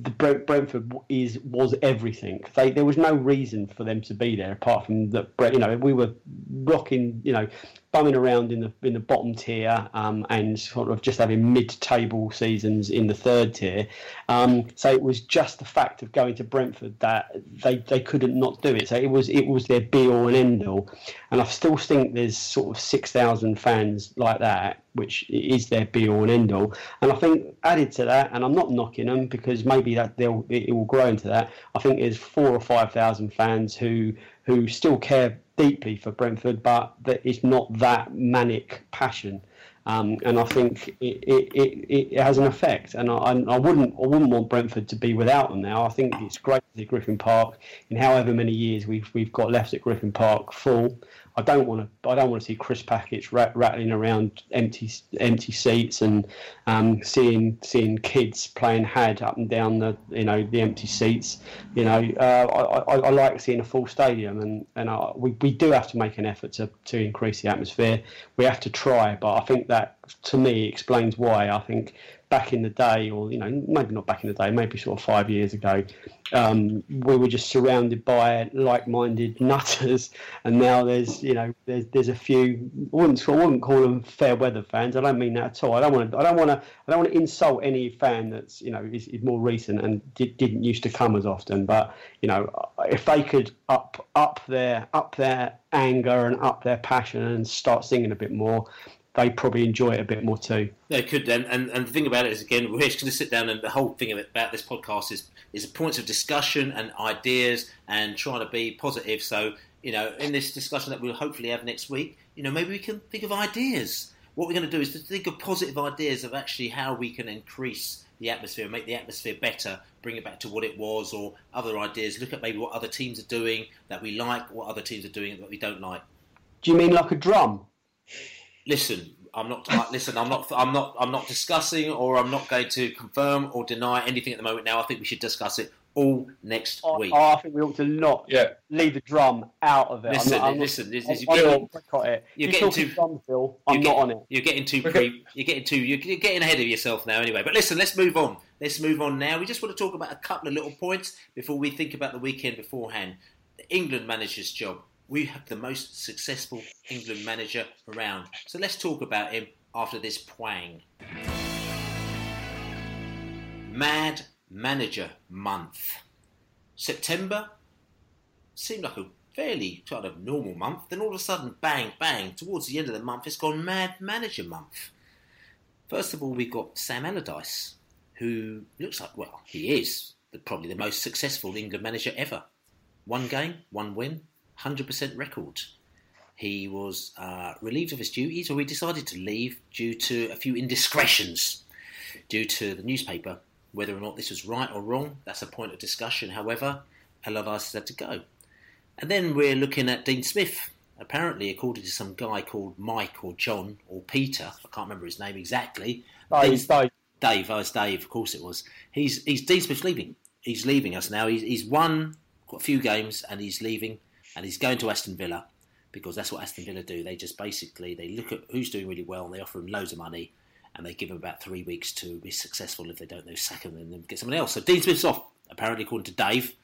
the Brentford is was everything. They, there was no reason for them to be there apart from that. You know, we were rocking. You know, bumming around in the in the bottom tier um, and sort of just having mid-table seasons in the third tier. Um, so it was just the fact of going to Brentford that they, they couldn't not do it. So it was it was their be all and end all. And I still think there's sort of six thousand fans like that, which is their be all and end all. And I think added to that, and I'm not knocking them because maybe that they'll it will grow into that. I think there's four or five thousand fans who who still care deeply for Brentford, but that it's not that manic passion. Um, and I think it, it, it, it, has an effect. And I, I, wouldn't I wouldn't want Brentford to be without them now. I think it's great at Griffin Park. In however many years we've we've got left at Griffin Park full, I don't want to. I don't want to see Chris Package rat, rattling around empty empty seats and um, seeing seeing kids playing had up and down the you know the empty seats. You know, uh, I, I, I, like seeing a full stadium, and and I, we we do have to make an effort to to increase the atmosphere. We have to try, but I think that to me explains why I think back in the day, or you know, maybe not back in the day, maybe sort of five years ago, um, we were just surrounded by like-minded [laughs] nutters, and now there's you know there's there's a few. I wouldn't I wouldn't call them fair weather fans. I don't mean that at all. I don't want to I don't want to I don't want to insult any fan that's you know is, is more recent and did, didn't used to come as often. But you know if they could up up their up their anger and up their passion and start singing a bit more, they probably enjoy it a bit more too. They could, and, and, and the thing about it is, again, we're just going to sit down, and the whole thing about this podcast is is points of discussion and ideas, and trying to be positive. So, you know, in this discussion that we'll hopefully have next week, you know, maybe we can think of ideas. What we're going to do is to think of positive ideas of actually how we can increase the atmosphere, make the atmosphere better, bring it back to what it was, or other ideas. Look at maybe what other teams are doing that we like, what other teams are doing that we don't like. Do you mean like a drum? Listen, I'm not. Listen, I'm not. I'm not. I'm not discussing, or I'm not going to confirm or deny anything at the moment. Now, I think we should discuss it all next oh, week. Oh, I think we ought to not yeah. leave the drum out of it. Listen, I'm not, I'm listen. Not, this, I'm, this, I'm you're, not it. You're You're getting too. drum, Phil. I'm you're not get, on it. You're getting too pre. You're getting too. You're, you're getting ahead of yourself now. Anyway, but listen. Let's move on. Let's move on now. We just want to talk about a couple of little points before we think about the weekend beforehand. The England manager's job. We have the most successful England manager around. So let's talk about him after this twang. Mad Manager Month. September seemed like a fairly kind of normal month. Then all of a sudden, bang, bang, towards the end of the month, it's gone Mad Manager Month. First of all, we've got Sam Allardyce, who looks like, well, he is the, probably the most successful England manager ever. One game, one win, 100% record. He was uh, relieved of his duties, or he decided to leave due to a few indiscretions due to the newspaper. Whether or not this was right or wrong, that's a point of discussion. However, Allardyce had to go. And then we're looking at Dean Smith. Apparently, according to some guy called Mike or John or Peter, I can't remember his name exactly. Dave, Dave. Dave, oh, it's Dave, of course it was. He's, he's Dean Smith's leaving. He's leaving us now. He's, he's won a few games and he's leaving and he's going to Aston Villa because that's what Aston Villa do. They just basically they look at who's doing really well and they offer him loads of money and they give him about three weeks to be successful. If they don't, they sack him and then get someone else. So Dean Smith's off, apparently, according to Dave.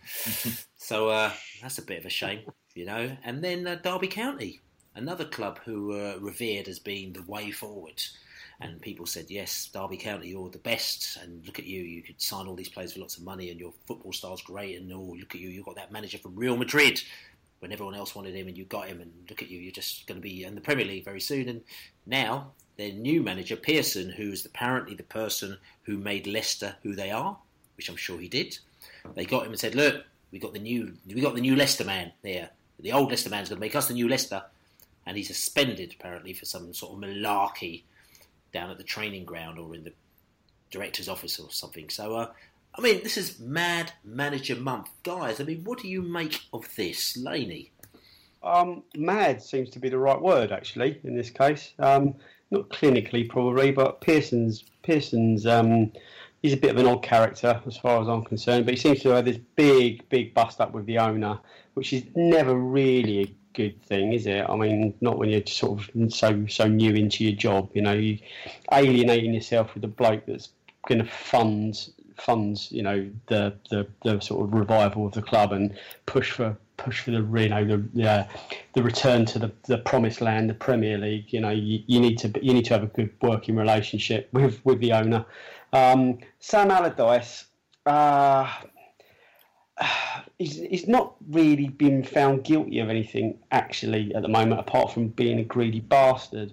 [laughs] so uh, that's a bit of a shame, you know. And then uh, Derby County, another club who were revered as being the way forward. And people said, yes, Derby County, you're the best. And look at you, you could sign all these players for lots of money, and your football style's great. And oh, look at you, you've got that manager from Real Madrid when everyone else wanted him and you got him and look at you, you're just going to be in the Premier League very soon. And now their new manager, Pearson, who is apparently the person who made Leicester who they are, which I'm sure he did. They got him and said, "Look, we got the new, we got the new Leicester man there. The old Leicester man's going to make us the new Leicester." And he's suspended apparently for some sort of malarkey down at the training ground or in the director's office or something. So, uh, I mean, this is Mad Manager Month, guys. I mean, what do you make of this, Laney? Um, mad seems to be the right word, actually, in this case. Um, not clinically, probably, but Pearson's Pearson's um, he's a bit of an odd character as far as I'm concerned. But he seems to have this big, big bust up with the owner, which is never really a good thing, is it? I mean, not when you're sort of so so new into your job. You know, you alienating yourself with a bloke that's going to fund funds, you know, the, the the sort of revival of the club and push for push for the you know the the, the return to the, the promised land, the Premier League. You know, you, you need to you need to have a good working relationship with with the owner. Um, Sam Allardyce. Uh, [sighs] he's, he's not really been found guilty of anything actually at the moment, apart from being a greedy bastard.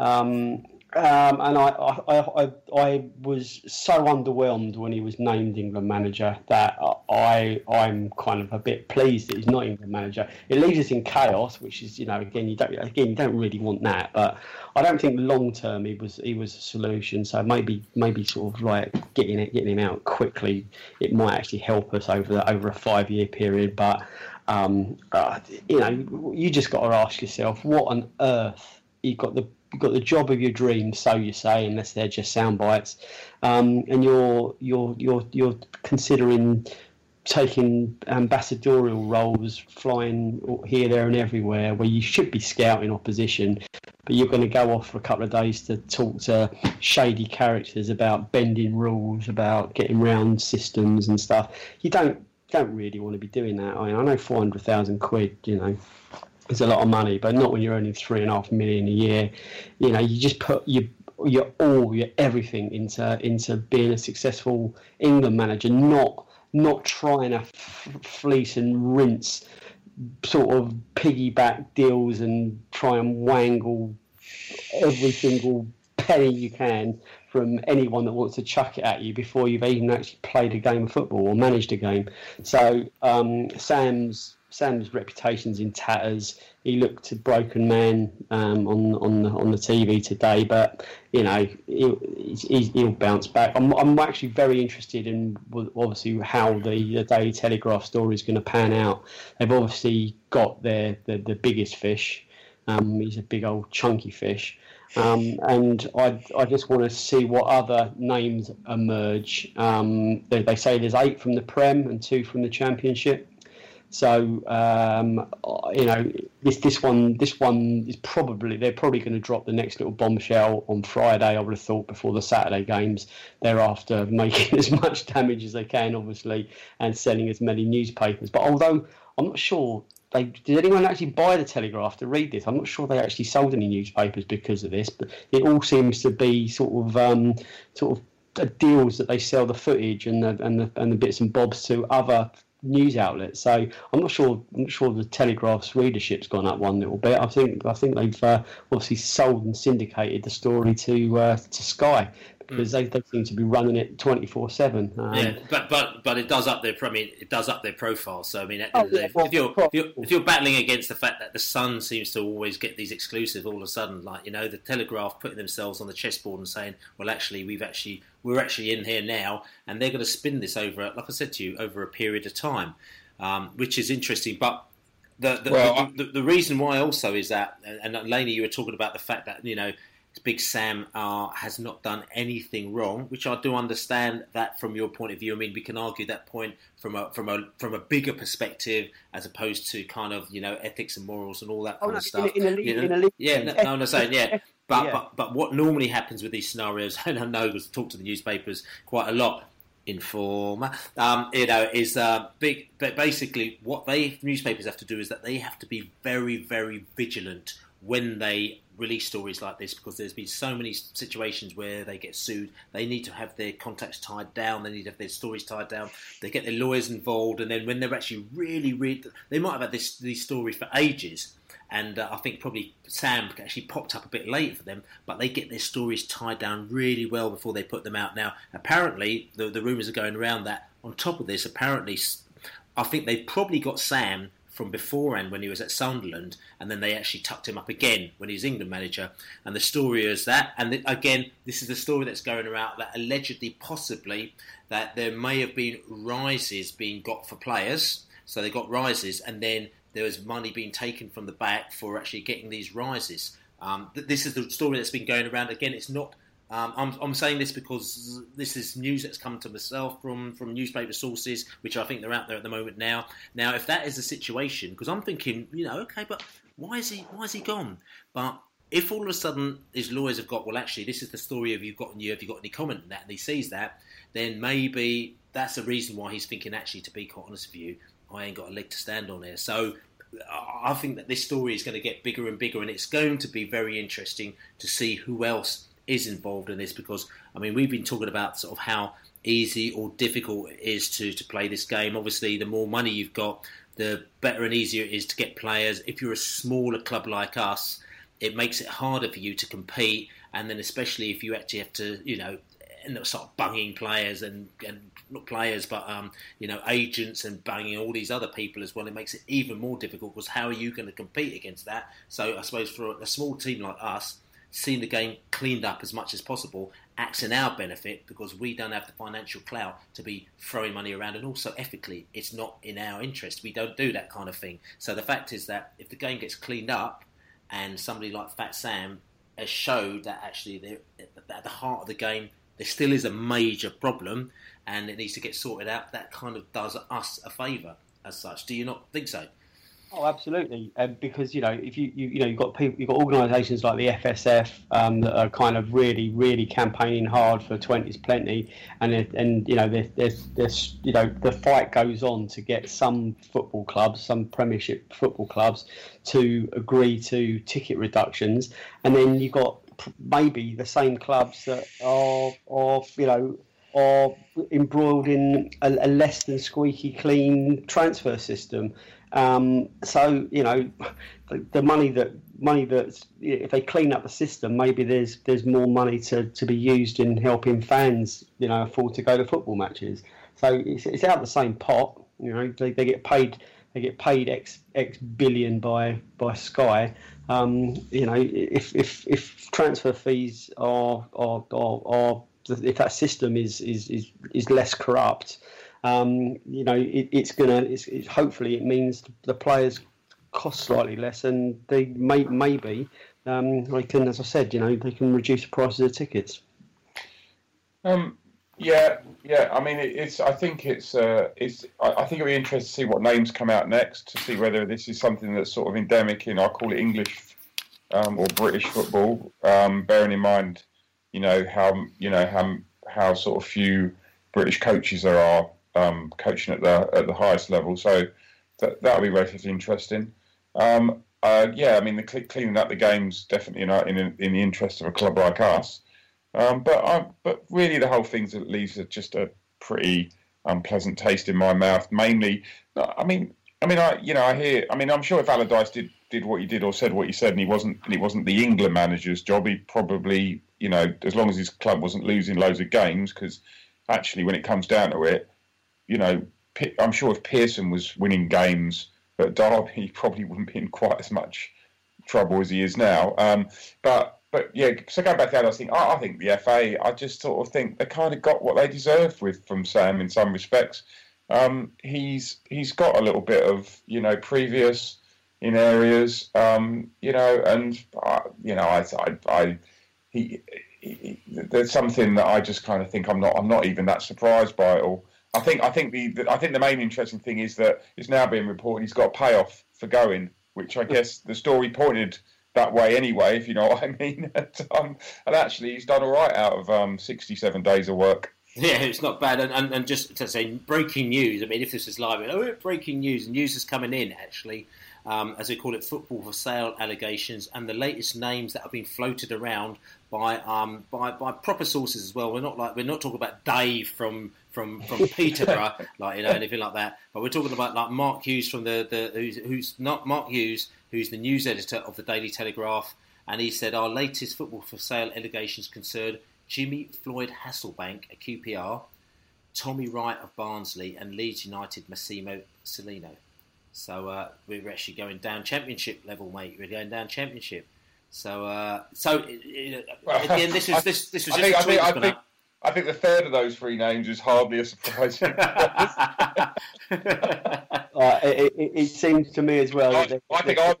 Um, um, and I, I, I, I was so underwhelmed when he was named England manager that I, I'm kind of a bit pleased that he's not England manager. It leaves us in chaos, which is, you know, again, you don't, again, you don't really want that. But I don't think long term he was, he was a solution. So maybe, maybe sort of like getting it, getting him out quickly, it might actually help us over the, over a five year period. But um, uh, you know, you just got to ask yourself, what on earth you got the got the job of your dreams, so you say, unless they're just sound bites, um, and you're you're you're you're considering taking ambassadorial roles, flying here, there, and everywhere, where you should be scouting opposition, but you're going to go off for a couple of days to talk to shady characters about bending rules, about getting round systems and stuff. You don't don't really want to be doing that. I, mean, I know four hundred thousand quid, you know, is a lot of money, but not when you're earning three and a half million a year. You know, you just put your your all, your everything into into being a successful England manager, not not trying to f- fleece and rinse sort of piggyback deals and try and wangle every single penny you can from anyone that wants to chuck it at you before you've even actually played a game of football or managed a game. So um, Sam's Sam's reputation's in tatters. He looked a broken man um, on on the on the TV today, but you know he, will bounce back. I'm I'm actually very interested in obviously how the, the Daily Telegraph story is going to pan out. They've obviously got their the, the biggest fish. Um, he's a big old chunky fish. Um, and I, I just want to see what other names emerge. Um, they, they, say there's eight from the Prem and two from the Championship. So um, you know this this one this one is probably they're probably going to drop the next little bombshell on Friday. I would have thought before the Saturday games. Thereafter, [laughs] making as much damage as they can, obviously, and selling as many newspapers. But although I'm not sure they did anyone actually buy the Telegraph to read this? I'm not sure they actually sold any newspapers because of this, but it all seems to be sort of um, sort of deals that they sell the footage and the and the and the bits and bobs to other news outlets. So I'm not sure. I'm not sure the Telegraph's readership's gone up one little bit. I think I think they've uh, obviously sold and syndicated the story to uh, to Sky because mm. they, they seem to be running it twenty four seven. Um, yeah, but but but it does up their. I mean, it does up their profile. So I mean, oh, yeah, if, you're, if, you're, if you're battling against the fact that the Sun seems to always get these exclusive all of a sudden, like you know, the Telegraph putting themselves on the chessboard and saying, well, actually, we've actually we're actually in here now, and they're going to spin this over, like I said to you, over a period of time, um, which is interesting, but. The the, well, the, the, the, reason why also is that, and Laney, you were talking about the fact that you know Big Sam uh, has not done anything wrong, which I do understand that from your point of view. I mean, we can argue that point from a from a from a bigger perspective, as opposed to kind of you know ethics and morals and all that oh, kind oh, of stuff. In a, in a, yeah, no, no, I'm not saying yeah. [laughs] But, yeah. but but what normally happens with these scenarios, [laughs] and I know because I talk to the newspapers quite a lot, informer, um, you know, is uh, big. But basically, what they newspapers have to do is that they have to be very, very vigilant when they release stories like this because there's been so many situations where they get sued. They need to have their contacts tied down. They need to have their stories tied down. They get their lawyers involved, and then when they're actually really, really, they might have had this these stories for ages. And uh, I think probably Sam actually popped up a bit late for them, but they get their stories tied down really well before they put them out. Now, apparently, the, the rumours are going around that on top of this, apparently, I think they've probably got Sam from beforehand when he was at Sunderland, and then they actually tucked him up again when he was England manager. And the story is that, and again, this is the story that's going around that allegedly, possibly, that there may have been rises being got for players. So they got rises, and then there was money being taken from the back for actually getting these rises. Um, this is the story that's been going around. Again, it's not um, I'm, I'm, saying this because this is news that's come to myself from, from newspaper sources, which I think they're out there at the moment now. Now, if that is the situation, because I'm thinking, you know, okay, but why is he why is he gone? But if all of a sudden his lawyers have got, well, actually, this is the story. of you got you? Have you got any comment on that? And he sees that, then maybe that's the reason why he's thinking. Actually, to be quite honest with you, I ain't got a leg to stand on here. So I think that this story is going to get bigger and bigger, and it's going to be very interesting to see who else is involved in this because I mean we've been talking about sort of how easy or difficult it is to to play this game. Obviously, the more money you've got, the better and easier it is to get players. If you're a smaller club like us, it makes it harder for you to compete, and then especially if you actually have to, you know, end up sort of bunging players and, and not players, but um, you know, agents and banging all these other people as well. It makes it even more difficult because how are you going to compete against that? So I suppose for a small team like us, seeing the game cleaned up as much as possible acts in our benefit because we don't have the financial clout to be throwing money around and also ethically it's not in our interest we don't do that kind of thing so the fact is that if the game gets cleaned up and somebody like fat sam has showed that actually at the heart of the game there still is a major problem and it needs to get sorted out. That kind of does us a favour as such. Do you not think so? Oh, absolutely. Um, because you know, if you, you you know you've got people, you've got organisations like the FSF um, that are kind of really really campaigning hard for twenties plenty, and it, and you know there's, there's there's you know the fight goes on to get some football clubs, some Premiership football clubs, to agree to ticket reductions, and then you've got maybe the same clubs that are are you know are embroiled in a, a less than squeaky clean transfer system. Um, so you know, the, the, money that money that if they clean up the system, maybe there's there's more money to, to be used in helping fans, you know, afford to go to football matches. So it's, it's out the same pot. You know, they, they get paid they get paid x x billion by by Sky. Um, you know, if if if transfer fees are are are, are if that system is is is, is less corrupt um, you know, it, it's gonna. It's, hopefully it means the players cost slightly less, and they may maybe um, they can, as I said, you know, they can reduce the prices of tickets. Um, yeah, yeah. I mean, it, it's. I think it's. Uh, it's. I, I, think it'll be interesting to see what names come out next to see whether this is something that's sort of endemic in. I call it English um, or British football. Um, bearing in mind, you know how you know how how sort of few British coaches there are um, coaching at the at the highest level. So that that'll be relatively interesting. Um, uh, yeah, I mean, the cleaning up the games definitely in, in in the interest of a club like us. Um, but I, but really, the whole thing that leaves just a pretty unpleasant taste in my mouth. Mainly, I mean, I mean, I you know, I hear. I mean, I'm sure if Allardyce did did what he did or said what he said, and he wasn't and it wasn't the England manager's job, he probably you know, as long as his club wasn't losing loads of games, because actually, when it comes down to it, you know, I'm sure if Pearson was winning games at Derby, [laughs] he probably wouldn't be in quite as much trouble as he is now. Um, but but yeah, so going back to that, I think I, I, think the FA, I just sort of think they kind of got what they deserved with from Sam in some respects. Um, he's he's got a little bit of you know previous in areas, um, you know, and uh, you know I I, I he, he, there's something that I just kind of think I'm not I'm not even that surprised by it all. I think I think the, the, I think the main interesting thing is that it's now being reported he's got a payoff for going, which I guess the story pointed that way anyway, if you know [laughs] what I mean. [laughs] and, um, and actually, he's done all right out of um, 67 days of work. Yeah, it's not bad. And, and, and, just to say, breaking news. I mean, if this is live, oh, breaking news. News is coming in actually, um, as they call it, football for sale allegations, and the latest names that have been floated around by um, by by proper sources as well. We're not like we're not talking about Dave from from from [laughs] Peterborough, like you know anything like that. But we're talking about like Mark Hughes from the the who's, who's not Mark Hughes, who's the news editor of the Daily Telegraph, and he said our latest football for sale allegations concern Jimmy Floyd Hasselbaink, at QPR, Tommy Wright of Barnsley, and Leeds United Massimo Cellino. So uh, we're actually going down Championship level, mate. We're going down Championship. So, uh, so again, this [laughs] is this this was just I think, I think, I think the third of those three names is hardly a surprise. [laughs] [laughs] uh, it, it, it, seems to me as well. I, I think I'd,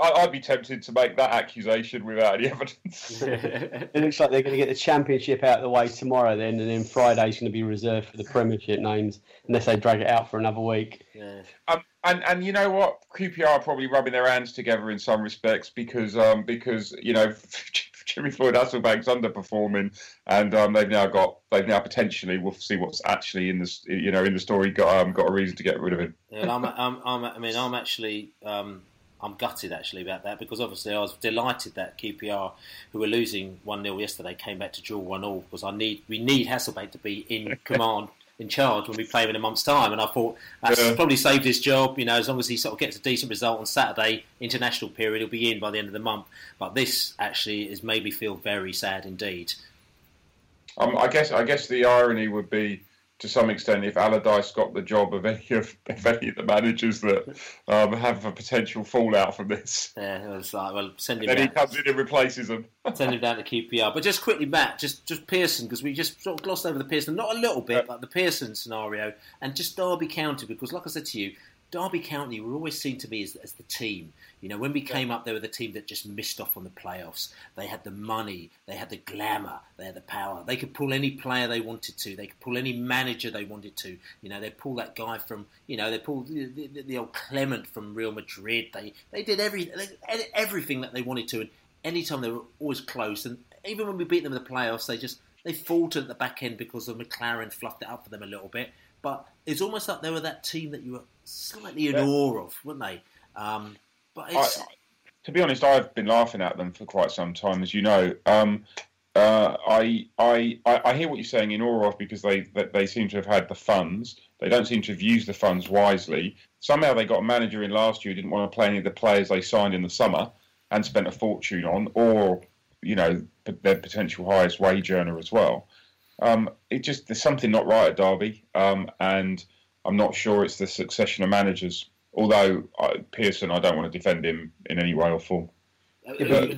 I'd, be tempted to make that accusation without any evidence. [laughs] it looks like they're going to get the championship out of the way tomorrow, then, and then Friday's going to be reserved for the Premiership names, unless they drag it out for another week. Yeah. Um, and and you know what, QPR are probably rubbing their hands together in some respects because um, because you know [laughs] Jimmy Floyd Hasselbaink's underperforming, and um, they've now got they've now potentially we'll see what's actually in the you know in the story got um, got a reason to get rid of him. Yeah, [laughs] I'm, I'm, I'm, i mean I'm actually um, I'm gutted actually about that because obviously I was delighted that QPR, who were losing one 0 yesterday, came back to draw one all because I need we need Hasselbaink to be in [laughs] command in charge when we play him in a month's time. And I thought that's yeah. probably saved his job. You know, as long as he sort of gets a decent result on Saturday international period, he'll be in by the end of the month. But this actually has made me feel very sad indeed. Um, I guess I guess the irony would be to some extent if Allardyce got the job of any [laughs] of, any of the managers that um, have a potential fallout from this. Yeah, it was like, well, send him. Then down. he comes in and replaces them. [laughs] send him down to QPR. But just quickly, Matt, just just Pearson because we just sort of glossed over the Pearson, not a little bit, yeah. like the Pearson scenario, and just Derby County because, like I said to you, Derby County were always seen to me as, as the team. You know, when we came up, they were the team that just missed off on the playoffs. They had the money, they had the glamour, they had the power. They could pull any player they wanted to. They could pull any manager they wanted to. You know, they pull that guy from, you know, they pulled the, the, the old Clement from Real Madrid. They they did every they, everything that they wanted to. And anytime they were always close. And even when we beat them in the playoffs, they just they faltered at the back end because of McClaren fluffed it up for them a little bit. But it's almost like they were that team that you were slightly in Yeah. awe of, weren't they? Um, but I, to be honest, I've been laughing at them for quite some time, as you know. Um, uh, I, I, I hear what you're saying in awe of because they that they seem to have had the funds. They don't seem to have used the funds wisely. Somehow they got a manager in last year who didn't want to play any of the players they signed in the summer and spent a fortune on, or you know their potential highest wage earner as well. Um, it just there's something not right at Derby, um, and I'm not sure it's the succession of managers. Although uh, Pearson, I don't want to defend him in any way or form. But-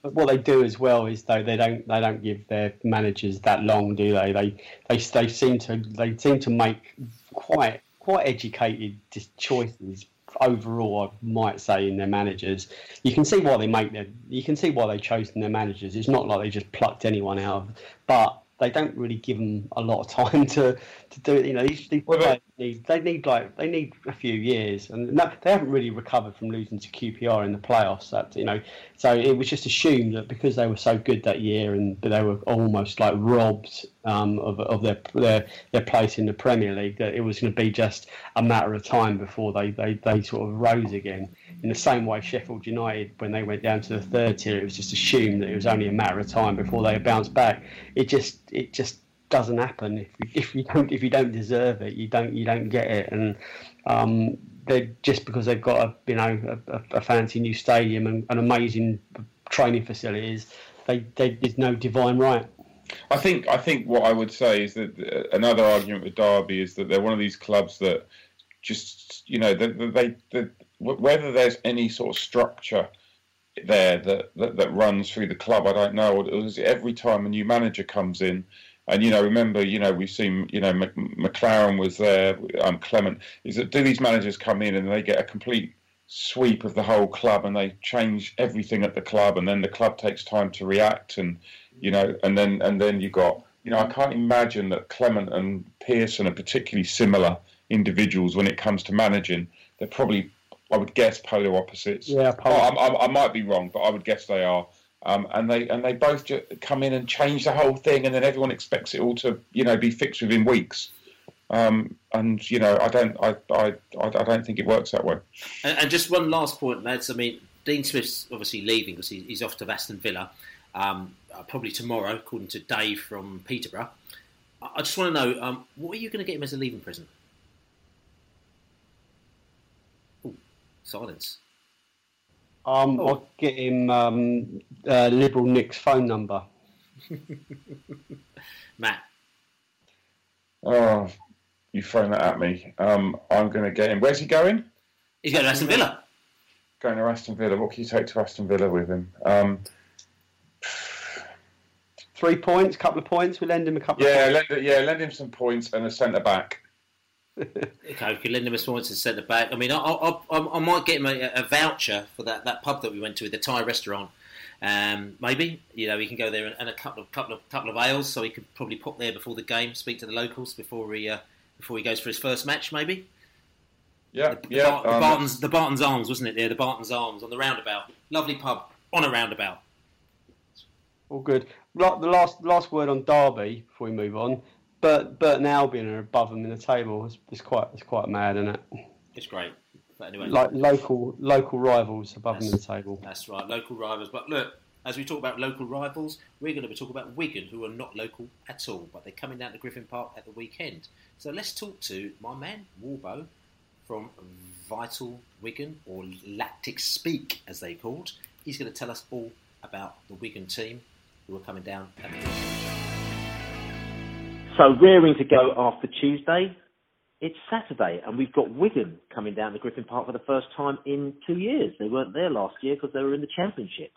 But what they do as well is though they don't they don't give their managers that long, do they? They they they seem to they seem to make quite quite educated choices overall. I might say in their managers. You can see why they make their you can see why they chose their managers. It's not like they just plucked anyone out, of, but they don't really give them a lot of time [laughs] to, to do it. You know, these, these players need they need like they need a few years, and no, they haven't really recovered from losing to QPR in the playoffs. That you know, so it was just assumed that because they were so good that year and they were almost like robbed um, of, of their, their their place in the Premier League, that it was going to be just a matter of time before they, they, they sort of rose again. In the same way, Sheffield United, when they went down to the third tier, it was just assumed that it was only a matter of time before they bounced back. It just it just doesn't happen if you, if you don't if you don't deserve it, you don't you don't get it, and um, they just because they've got a you know a, a fancy new stadium and, amazing training facilities, they, they there's no divine right. I think I think what I would say is that uh, another argument with Derby is that they're one of these clubs that just you know they, they, they whether there's any sort of structure there that, that that runs through the club, I don't know. It every time a new manager comes in? And you know, remember, you know, we've seen, you know, Mc- McClaren was there, um, Clement. Is that do these managers come in and they get a complete sweep of the whole club and they change everything at the club, and then the club takes time to react, and you know, and then and then you got, you know, I can't imagine that Clement and Pearson are particularly similar individuals when it comes to managing. They're probably, I would guess, polar opposites. Yeah, Oh, I'm, I'm, I might be wrong, but I would guess they are. Um, and they and they both just come in and change the whole thing, and then everyone expects it all to you know be fixed within weeks. Um, and you know, I don't, I, I, I I don't think it works that way. And, and just one last point, lads. I mean, Dean Smith's obviously leaving because he, he's off to Aston Villa, um, uh, probably tomorrow, according to Dave from Peterborough. I, I just want to know, um, what are you going to get him as a leaving present? Silence. Um, I'll get him um, uh, Liberal Nick's phone number. [laughs] Matt. Oh, you thrown that at me. Um, I'm going to get him. Where's he going? He's going to Aston Villa. Going to Aston Villa. What can you take to Aston Villa with him? Um, Three points, a couple of points. We lend him a couple. yeah, of points. lend, yeah, lend him some points and a centre back. Okay, we could lend him a sponsor and centre back. I mean, I, I, I, I might get him a, a voucher for that, that pub that we went to, the Thai restaurant. Um, maybe you know he can go there and, and a couple of couple of couple of ales, so he could probably pop there before the game, speak to the locals before he uh, before he goes for his first match. Maybe Yeah, the, yeah. Bar- the um, Barton's the Barton's Arms, wasn't it? There, the Barton's Arms on the roundabout. Lovely pub on a roundabout. All good. The last last word on Derby before we move on. Bert Burton Albion are above them in the table. It's, it's quite it's quite mad, isn't it? It's great. But anyway, Like local local rivals above them in the table. That's right, local rivals. But look, as we talk about local rivals, we're going to be talking about Wigan, who are not local at all, but they're coming down to Griffin Park at the weekend. So let's talk to my man Worbo from Vital Wigan, or Latics Speak, as they called. He's going to tell us all about the Wigan team who are coming down at the weekend. So rearing to go after Tuesday, it's Saturday, and we've got Wigan coming down to Griffin Park for the first time in two years. They weren't there last year because they were in the Championship,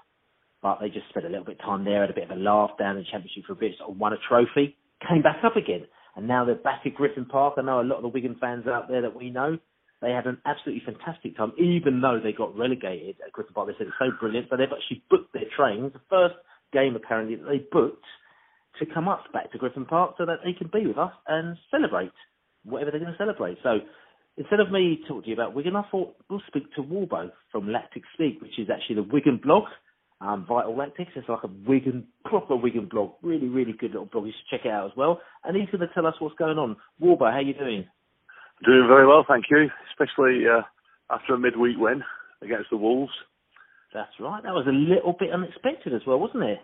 but they just spent a little bit of time there, had a bit of a laugh down in the Championship for a bit, sort of won a trophy, came back up again, and now they're back at Griffin Park. I know a lot of the Wigan fans out there that we know They had an absolutely fantastic time, even though they got relegated at Griffin Park. They said it's so brilliant, so they've actually booked their trains. The first game apparently that they booked to come up back to Griffin Park so that they can be with us and celebrate whatever they're going to celebrate. So instead of me talking to you about Wigan, I thought we'll speak to Worbo from Latics Speak, which is actually the Wigan blog, um, Vital Latics. It's like a Wigan, proper Wigan blog. Really, really good little blog. You should check it out as well. And he's going to tell us what's going on. Worbo, how are you doing? Doing very well, thank you. Especially uh, after a midweek win against the Wolves. That's right. That was a little bit unexpected as well, wasn't it?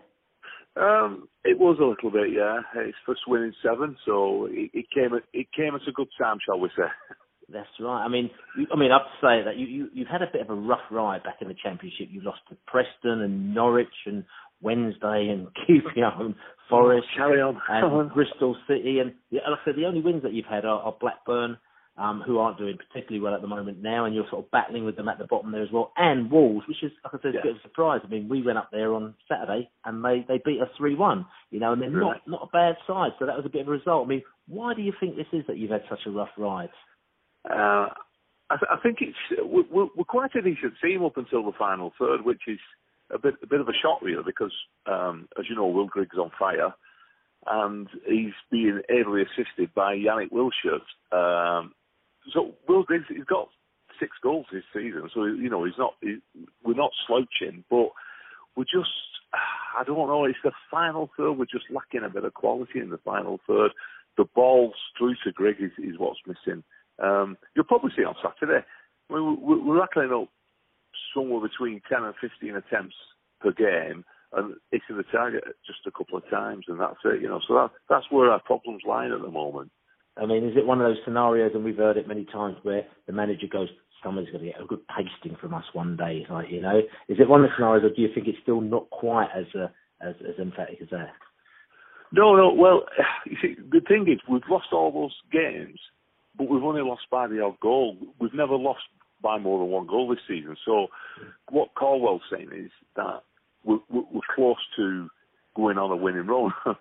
Um, it was a little bit, yeah. It's first win in seven, so it, it came at it came at a good time, shall we say? [laughs] That's right. I mean, you, I mean, I have to say that you, you you've had a bit of a rough ride back in the championship. You lost to Preston and Norwich and Wednesday and [laughs] QPR and Forest. Oh, carry on. and [laughs] Bristol City and yeah, like I said, the only wins that you've had are, are Blackburn, um, who aren't doing particularly well at the moment now, and you're sort of battling with them at the bottom there as well, and Wolves, which is like I said, Yeah. a bit of a surprise. I mean, we went up there on Saturday and they they beat us three one, you know, and they're Really? not not a bad side, so that was a bit of a result. I mean, why do you think this is that you've had such a rough ride? Uh, I, th- I think it's we're, we're we're quite a decent team up until the final third, which is a bit a bit of a shock really, because um, as you know, Will Griggs on fire, and he's being ably assisted by Yanic Wildschut. Um, so Will Griggs, he's got six goals this season, so you know he's not. He, we're not slouching, but we're just. I don't know. It's the final third. We're just lacking a bit of quality in the final third. The ball through to Griggs is, is what's missing. Um, you'll probably see on Saturday. I mean, we're, rattling up somewhere between 10 and 15 attempts per game and hitting the target just a couple of times, and that's it. You know, so that, that's where our problems lie at the moment. I mean, is it one of those scenarios, and we've heard it many times, where the manager goes, someone's going to get a good pasting from us one day," like you know? Is it one of the scenarios, or do you think it's still not quite as uh, as, as emphatic as that? No, no. Well, [sighs] you see, the thing is, we've lost all those games, but we've only lost by the odd goal. We've never lost by more than one goal this season. So, what Caldwell's saying is that we're, we're close to going on a winning run. [laughs]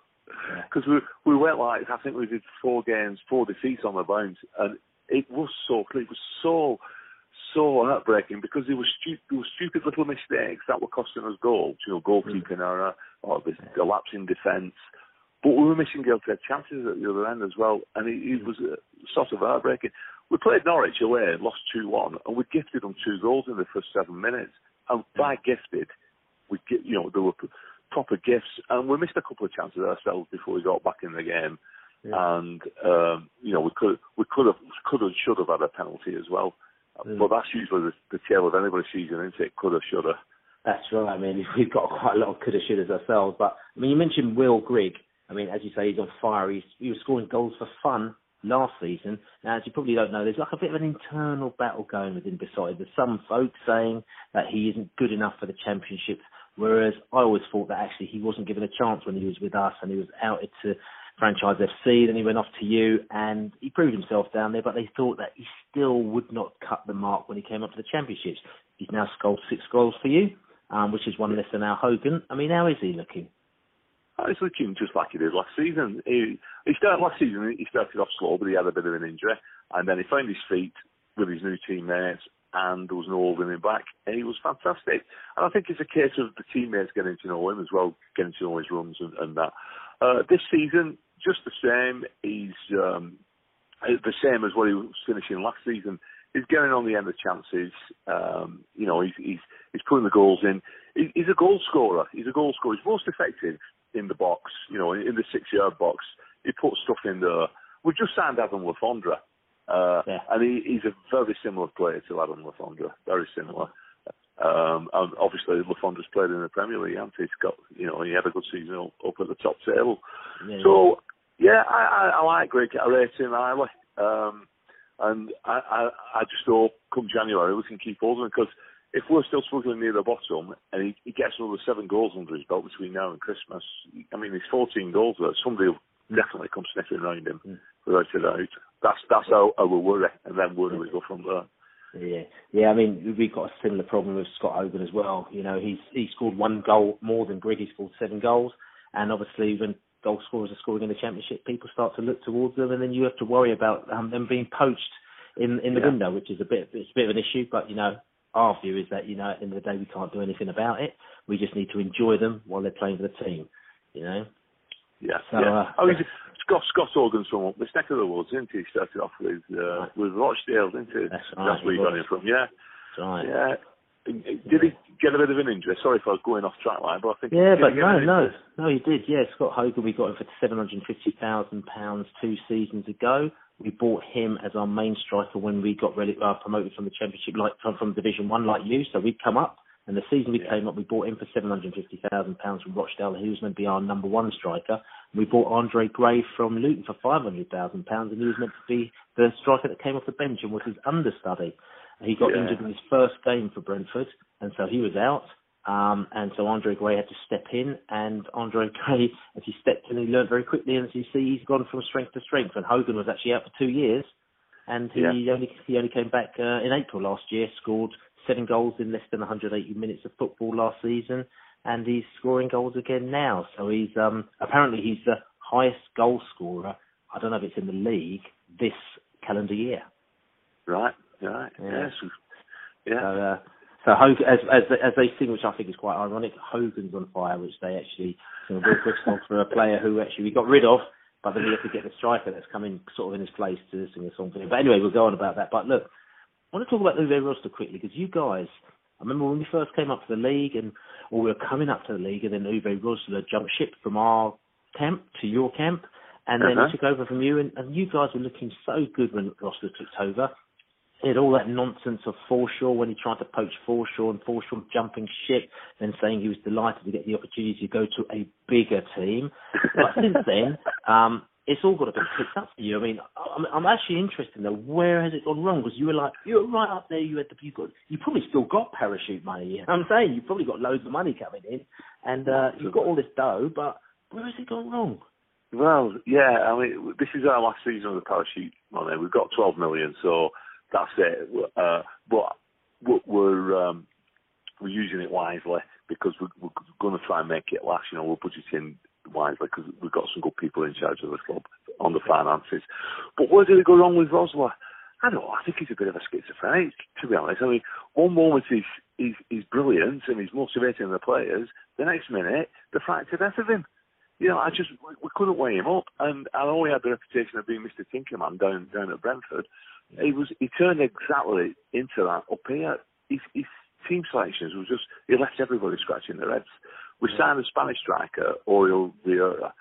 Because we we went like I think we did four games, four defeats on the bounce, and it was so it was so so heartbreaking because there were stu- there were stupid little mistakes that were costing us goals. You know, goalkeeping mm. error or the lapse defence. But we were missing guilty chances at the other end as well, and it, it mm. was uh, sort of heartbreaking. We played Norwich away, lost two one, and we gifted them two goals in the first seven minutes. And mm. by gifted, we get you know there were proper gifts, and we missed a couple of chances ourselves before we got back in the game. And um, you know we could we could have could have should have had a penalty as well. But that's usually the, the tail of anybody's season, isn't it? Could have, should have. That's right. I mean, [laughs] we've got quite a lot of coulda, shouldas ourselves. But I mean, you mentioned Will Grigg. I mean, as you say, he's on fire. He's, he was scoring goals for fun last season. Now, as you probably don't know, there's like a bit of an internal battle going within Beside. There's some folks saying that he isn't good enough for the championship, whereas I always thought that actually he wasn't given a chance when he was with us and he was outed to franchise FC. Then he went off to you and he proved himself down there, but they thought that he still would not cut the mark when he came up to the championships. He's now scored six goals for you, um, which is one less than Al Hogan. I mean, how is he looking? Oh, He's looking just like he did last season. He, he started last season. He started off slow, but he had a bit of an injury, and then he found his feet with his new teammates, and there was no holding him back, and he was fantastic. And I think it's a case of the teammates getting to know him as well, getting to know his runs and, and that. Uh, this season, just the same. He's um, the same as what he was finishing last season. He's getting on the end of chances. Um, you know, he's, he's he's putting the goals in. He, he's a goal scorer. He's a goal scorer. He's most effective in the box. You know, in the six-yard box. He puts stuff in there. We've just signed Adam Le Fondre, uh, and he, he's a very similar player to Adam Le Fondre. Very similar. Um, and obviously, Le Fondre's played in the Premier League, and he's got, you know, he had a good season up, up at the top table. Yeah, So, yeah, I, I, I like Grigg. I rate him highly. Um, and I, I, I just hope come January we can keep holding because if we're still struggling near the bottom and he, he gets another seven goals under his belt between now and Christmas, I mean, he's 14 goals there. Somebody will definitely come sniffing around him without a doubt. That's that's our, our worry, and then where do we go from there? Yeah, yeah. I mean, we've got a similar problem with Scott Hogan as well. You know, he's he scored one goal more than Grigg. He scored seven goals, and obviously when goal scorers are scoring in the championship, people start to look towards them, and then you have to worry about um, them being poached in in the Yeah. window, which is a bit it's a bit of an issue. But you know, our view is that you know at the end of the day we can't do anything about it. We just need to enjoy them while they're playing for the team. You know. Yeah. So, yeah. uh, oh, he's, Scott Scott Hogan's from up this neck of the woods, isn't he? He started off with uh, with Rochdale, didn't he? That's That's where he got him from. Yeah. That's right. Yeah. Did he get a bit of an injury? Sorry if I was going off track line, but I think Yeah, but no, no, no, he did. Yeah, Scott Hogan, we got him for seven hundred and fifty thousand pounds two seasons ago. We bought him as our main striker when we got rele- uh, promoted from the Championship, like from, from Division One, like you. So we'd come up, and the season we came up, we bought him for seven hundred and fifty thousand pounds from Rochdale. He was meant to be our number one striker. We bought Andre Gray from Luton for five hundred thousand pounds, and he was meant to be the striker that came off the bench and was his understudy. He got Yeah. injured in his first game for Brentford, and so he was out. Um, and so Andre Gray had to step in, and Andre [laughs] Gray, as he stepped in, he learned very quickly. And as you see, he's gone from strength to strength. And Hogan was actually out for two years, and he Yeah. only he only came back uh, in April last year, scored seven goals in less than 180 minutes of football last season, and he's scoring goals again now. So he's um, apparently he's the highest goal scorer. I don't know if it's in the league this calendar year. Right. Right. Yeah. Yes. Yeah. So, uh, so Hogan, as as as they sing, which I think is quite ironic, Hogan's on fire, which they actually you know, Will Bristol for a player who actually we got rid of, but then we have to get the striker that's coming sort of in his place to sing a song for him. But anyway, we'll go on about that. But look, I want to talk about Uwe Rosler quickly because you guys, I remember when we first came up to the league and or we were coming up to the league, and then Uwe Rosler jumped ship from our camp to your camp, and then Uh-huh. he took over from you, and, and you guys were looking so good when Rosler took over. He had all that nonsense of Forshaw when he tried to poach Forshaw and Forshaw jumping ship, then saying he was delighted to get the opportunity to go to a bigger team. But since then, [laughs] um, it's all got a bit picked up for you. I mean, I'm, I'm actually interested though. Where has it gone wrong? Because you were like, you were right up there. You had the, you got, you probably still got parachute money. [laughs] You I'm saying you probably got loads of money coming in, and uh, you've got all this dough. But where has it gone wrong? Well, yeah, I mean, this is our last season of the parachute money. We've got 12 million, so that's it. Uh, but we're, um, we're using it wisely because we're, we're going to try and make it last. You know, we're budgeting wisely because we've got some good people in charge of the club on the finances. But where did it go wrong with Rosler? I don't know. I think he's a bit of a schizophrenic, to be honest. I mean, one moment he's he's, he's brilliant and he's motivating the players. The next minute, they're frightened death of him you know, I just we, we couldn't weigh him up, and I know he had the reputation of being Mr. Tinkerman down down at Brentford. He was he turned exactly into that up here. His, his team selections was just he left everybody scratching their heads. We signed a Spanish striker, Oriol Riera.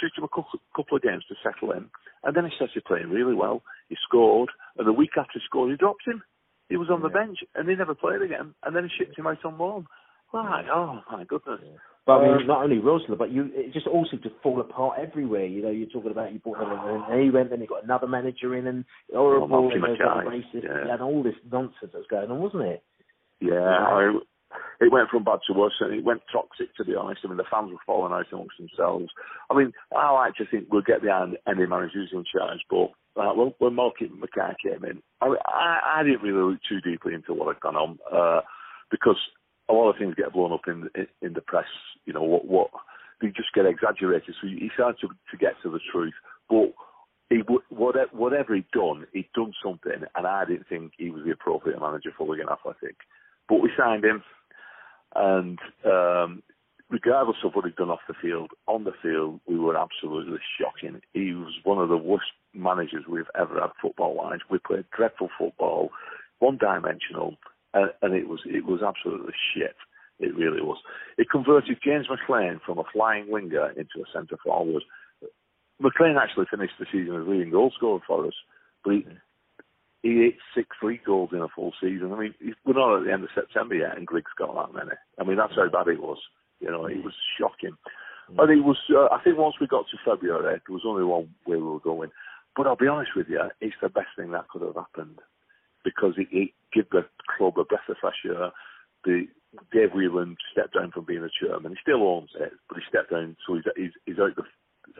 Took him a couple, couple of games to settle in, and then he started playing really well. He scored, and the week after he scored, he dropped him. He was on the bench, and he never played again. And then he shipped him out on loan. Like, oh my goodness. But I mean, Um, not only Rosler, but you it just all seemed to fall apart everywhere. You know, you're talking about you brought him in, and he went, then he got another manager in, and horrible, Martin and there was that Mackay, racist, yeah. and all this nonsense that was going on, wasn't it? Yeah, I, it went from bad to worse, and it went toxic. To be honest, I mean the fans were falling out amongst themselves. I mean, I like to think we'll get behind any manager who's in charge, but uh, when, when Malky Mackay came in, I, I, I didn't really look too deeply into what had gone on uh, because a lot of things get blown up in in, in the press. You know what what they just get exaggerated. So he started to, to get to the truth, but. He, whatever, whatever he'd done, he'd done something, and I didn't think he was the appropriate manager for Wigan Athletic. But we signed him, and um, regardless of what he'd done off the field, on the field we were absolutely shocking. He was one of the worst managers we've ever had football-wise. We played dreadful football, one-dimensional, and, and it was it was absolutely shit. It really was. It converted James McClean from a flying winger into a centre forward. McClean actually finished the season as leading goal scorer for us, but he, he hit six league goals in a full season. I mean, we're not at the end of September yet, and Griggs got that many. I mean, that's how bad it was. You know, it was shocking. And it was. Uh, I think once we got to February, there was only one way we were going. But I'll be honest with you, it's the best thing that could have happened because it, it gave the club a breath of fresh air. The Dave Whelan stepped down from being a chairman. He still owns it, but he stepped down, so he's he's, he's out the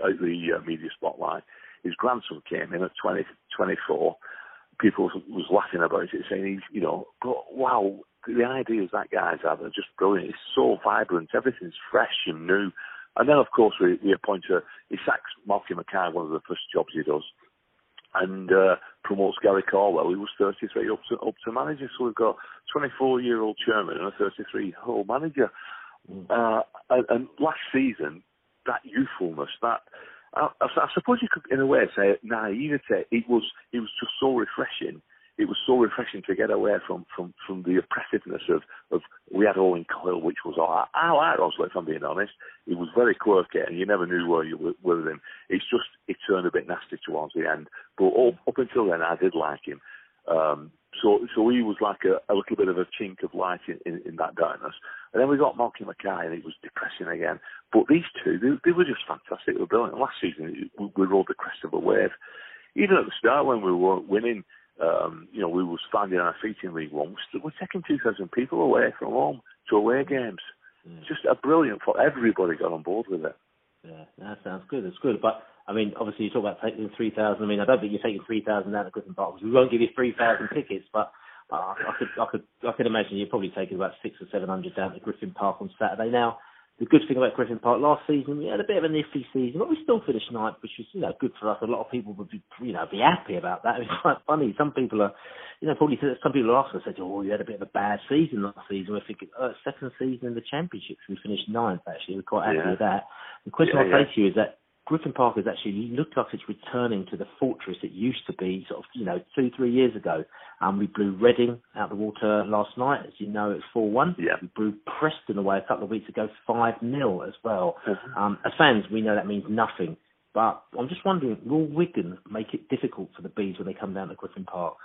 out the uh, media spotlight. His grandson came in at 20, 24. People was, laughing about it, saying he's, you know, but wow, the ideas that guy's had are just brilliant. It's so vibrant. Everything's fresh and new. And then, of course, we, we appoint a, he sacks Malky Mackay, one of the first jobs he does. and uh, promotes Gary Caldwell, who was 33 up to up to manager. So we've got 24 year old chairman and a 33 year old manager. Uh, and, and last season, that youthfulness, that I, I suppose you could, in a way, say naivety. It was it was just so refreshing. It was so refreshing to get away from from, from the oppressiveness of, of we had Owen Coyle, which was all right. I like Rosler, if I'm being honest. He was very quirky, and you never knew where you were with him. It's just it turned a bit nasty towards the end. But up, up until then, I did like him. Um, so so he was like a, a little bit of a chink of light in, in, in that darkness. And then we got Malky Mackay, and it was depressing again. But these two, they, they were just fantastic. They were brilliant. Last season, we, we rode the crest of a wave. Even at the start, when we were winning, um, you know, we were finding our feet in League One. We're taking 2,000 people away from home to away games. Mm. Just a brilliant for everybody got on board with it. Yeah, that sounds good. It's good, but I mean, obviously you talk about taking three thousand. I mean, I don't think you're taking three thousand out of Griffin Park. We won't give you three thousand [laughs] tickets, but uh, I could, I could, I could imagine you're probably taking about six or seven hundred down to Griffin Park on Saturday. Now, the good thing about Griffin Park last season, we had a bit of an iffy season, but we still finished ninth, which was you know good for us. A lot of people would be you know be happy about that. [laughs] It's quite funny. Some people are, you know, probably some people are also said, oh, you had a bit of a bad season last season. We're thinking, oh, second season in the championships, we finished ninth. Actually, we're quite happy Yeah. with that. The question Yeah, I'll yeah. say to you is that Griffin Park has actually looked like it's returning to the fortress it used to be, sort of, you know, two, three years ago. Um, we blew Reading out the water last night, as you know, it's 4 1. Yeah. We blew Preston away a couple of weeks ago, 5 0 as well. Mm-hmm. Um, as fans, we know that means nothing. But I'm just wondering, will Wigan make it difficult for the Bees when they come down to Griffin Park?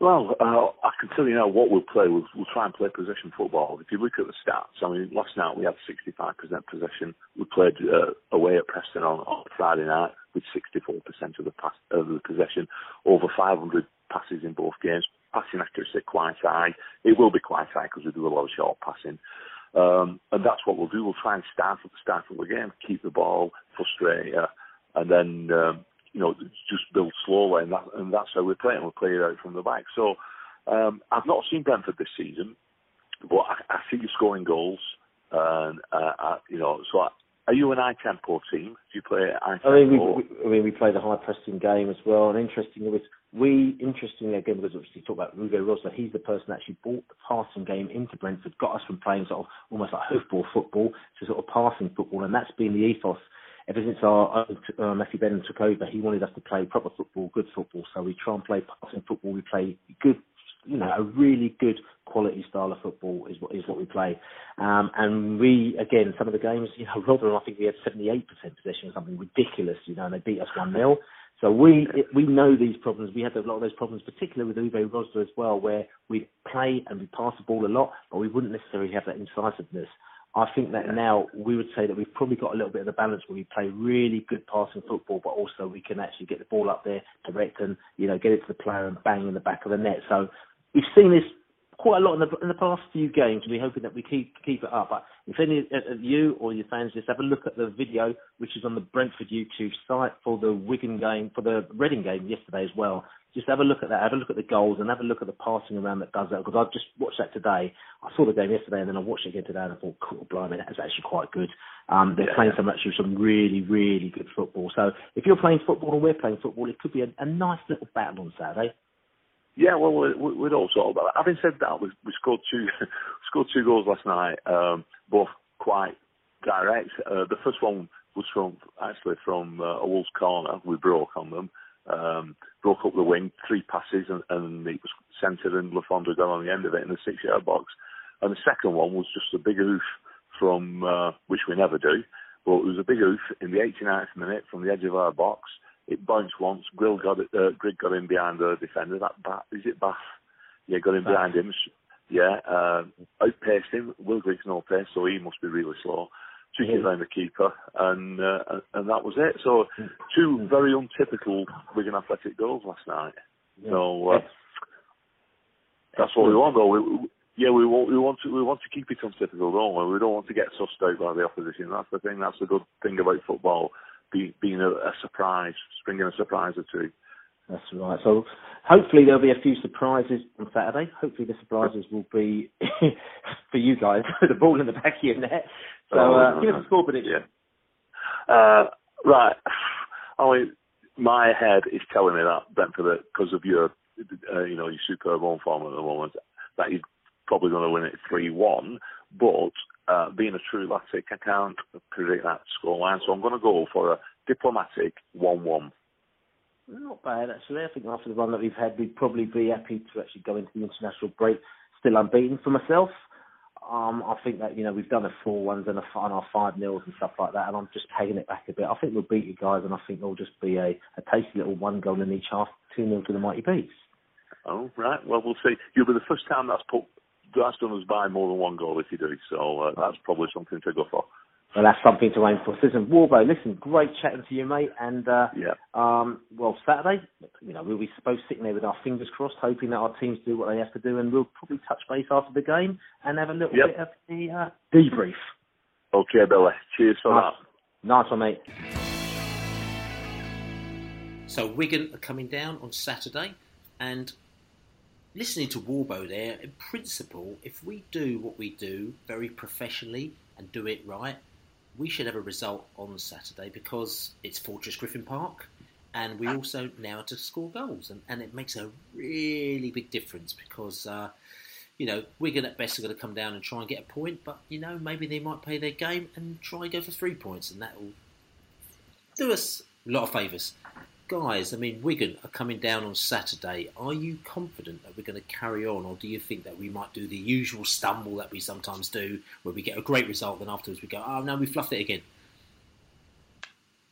Well, uh, I can tell you now what we'll play. We'll, we'll try and play possession football. If you look at the stats, I mean, last night we had 65% possession. We played uh, away at Preston on, on Friday night with 64% of the pass, of the possession, over 500 passes in both games. Passing accuracy quite high. It will be quite high because we do a lot of short passing. Um, and that's what we'll do. We'll try and start at the start of the game, keep the ball, frustrate you, and then um, you know just build slowly, and, that, and that's how we play. And we play it out from the back. So um, I've not seen Brentford this season, but I, I see you scoring goals, and uh, I, you know. So I, are you an high tempo team? Do you play high tempo? I mean, we, we, I mean, we play the high pressing game as well. And interestingly, was we interestingly again because obviously talk about Rugo Rosler, he's the person that actually brought the passing game into Brentford, got us from playing sort of almost like hoofball football to sort of passing football, and that's been the ethos. Ever since our uh, Matthew Benham took over, he wanted us to play proper football, good football. So we try and play passing football. We play good you know, a really good quality style of football is what is what we play. Um, and we again some of the games, you know, Rotherham I think we had seventy eight percent possession or something ridiculous, you know, and they beat us one 0 So we we know these problems. We had a lot of those problems, particularly with Uwe Rosler as well, where we play and we pass the ball a lot, but we wouldn't necessarily have that incisiveness. I think that now we would say that we've probably got a little bit of the balance where we play really good passing football, but also we can actually get the ball up there, direct and you know get it to the player and bang in the back of the net. So we've seen this quite a lot in the in the past few games. We're hoping that we keep keep it up. But if any of you or your fans just have a look at the video, which is on the Brentford YouTube site for the Wigan game, for the Reading game yesterday as well. Just have a look at that. Have a look at the goals and have a look at the passing around that does that. Because I've just watched that today. I saw the game yesterday and then I watched it again today and I thought, cool, blimey, that's actually quite good. Um, they're Yeah. playing some actually some really, really good football. So if you're playing football and we're playing football, it could be a, a nice little battle on Saturday. Yeah, well, we're, we'd all sort of. Having said that, we, we scored two [laughs] scored two goals last night, um, both quite direct. Uh, the first one was from actually from uh, a Wolves corner. We broke on them, um, broke up the wing, three passes, and, and it was centred, and Le Fondre got on the end of it in the six-yard box. And the second one was just a big hoof from uh, which we never do, but it was a big hoof in the 89th minute from the edge of our box. It bounced once. Grill got it, uh, Grigg got in behind the defender. That bat, is it Batth? Yeah, got in Batth. behind him. Yeah, uh, outpaced him. Will Grigg's no pace, so he must be really slow. It Yeah. around the keeper, and uh, and- that was it. So two very untypical Wigan Athletic goals last night. So uh, that's what we want, though. We, we- yeah, we want we want to we want to keep it untypical, don't we? We don't want to get sussed out by the opposition. That's the thing. That's the good thing about football, be, being a, a surprise, springing a surprise or two. That's right. So hopefully there'll be a few surprises on Saturday. Hopefully the surprises will be [laughs] for you guys, [laughs] the ball in the back of your net. So Oh, uh, no, give no. us a score prediction. Uh, right. I mean, my head is telling me that Brentford, because of your, uh, you know, your superb home form at the moment, that you're probably going to win it three-one. But uh, being a true Latic, I can't predict that scoreline, so I'm going to go for a diplomatic one-one. Not bad, actually. I think after the run that we've had, we'd probably be happy to actually go into the international break still unbeaten for myself. Um, I think that you know we've done a four ones and a on our five nils and stuff like that, and I'm just taking it back a bit. I think we'll beat you guys, and I think it'll just be a, a tasty little one goal in each half, two nil to the mighty beasts. Oh right, well we'll see. You'll be the first time that's put that's done us by more than one goal if you do, so uh, that's probably something to go for. Well, that's something to aim for. Listen, Worbo, listen, great chatting to you, mate. And uh, yeah, um, well, Saturday, you know, we'll be supposed sitting there with our fingers crossed, hoping that our teams do what they have to do, and we'll probably touch base after the game and have a little Yep. bit of the uh, debrief. Okay, Billy. Cheers for Nice. Nice one, mate. So Wigan are coming down on Saturday, and listening to Worbo there, in principle, if we do what we do very professionally and do it right, we should have a result on Saturday because it's Fortress Griffin Park, and we also now have to score goals, and, and it makes a really big difference because. Uh, you know, Wigan at best are going to come down and try and get a point, but you know, maybe they might play their game and try and go for three points, and that will do us a lot of favours. Guys, I mean, Wigan are coming down on Saturday. Are you confident that we're going to carry on, or do you think that we might do the usual stumble that we sometimes do, where we get a great result, then afterwards we go, oh no, we fluffed it again?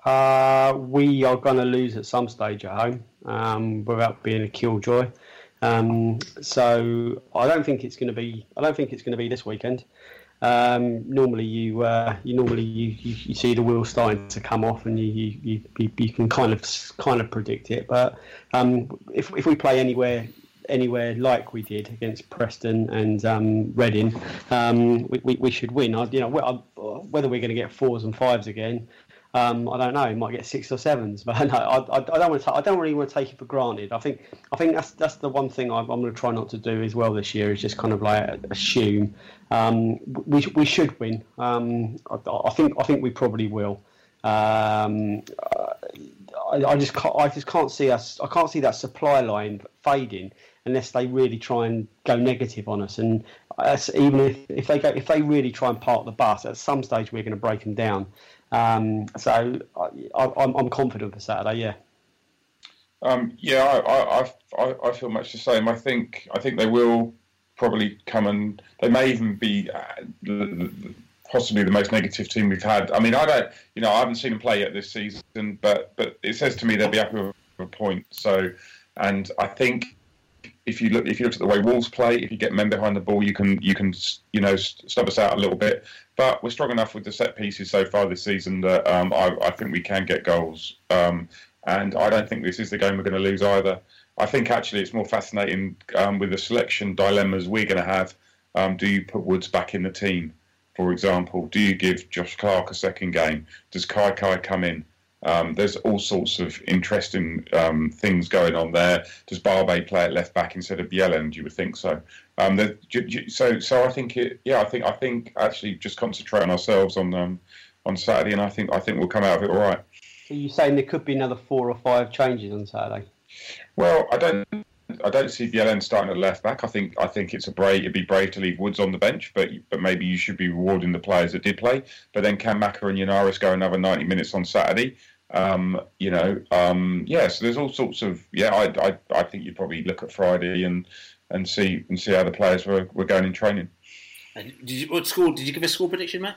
Uh, we are going to lose at some stage at home um, without being a killjoy. Um, so I don't think it's going to be. I don't think it's going to be this weekend. Um, normally, you uh, you normally you, you, you see the wheels starting to come off, and you you, you, you, you can kind of kind of predict it. But um, if if we play anywhere anywhere like we did against Preston and um, Reading, um, we, we, we should win. I, you know, whether we're going to get fours and fives again, um, I don't know. We might get six or sevens, [laughs] but no, I, I, I don't want to. I don't really want to take it for granted. I think I think that's that's the one thing I'm, I'm going to try not to do as well this year is just kind of like assume um, we we should win. Um, I, I think I think we probably will. Um, I, I just can't, I just can't see us. I can't see that supply line fading unless they really try and go negative on us. And even if, if they go, if they really try and park the bus, at some stage we're going to break them down. Um, so I, I'm confident for Saturday. Yeah. Um, yeah, I, I, I, I feel much the same. I think I think they will probably come and they may even be uh, possibly the most negative team we've had. I mean, I don't, you know, I haven't seen them play yet this season, but but it says to me they'll be happy with a point. So, and I think if you look if you look at the way Wolves play, if you get men behind the ball, you can you can you know stub us out a little bit. But we're strong enough with the set pieces so far this season that um, I, I think we can get goals. Um, and I don't think this is the game we're going to lose either. I think actually it's more fascinating um, with the selection dilemmas we're going to have. Um, do you put Woods back in the team, for example? Do you give Josh Clarke a second game? Does Kaikai come in? Um, there's all sorts of interesting um, things going on there. Does Barbet play at left back instead of Bjelland? You would think so. Um, the, so, so I think it. Yeah, I think I think actually just concentrate on ourselves on um, on Saturday, and I think I think we'll come out of it all right. Are you saying there could be another four or five changes on Saturday? Well, I don't. I don't see Bjelland starting at left back. I think I think it's a brave. It'd be brave to leave Woods on the bench, but but maybe you should be rewarding the players that did play. But then can Maka and Yennaris go another ninety minutes on Saturday? Um, you know, um, yeah. So there's all sorts of yeah. I, I I think you'd probably look at Friday and and see and see how the players were, were going in training. And did you, what score? Did you give a score prediction, Matt?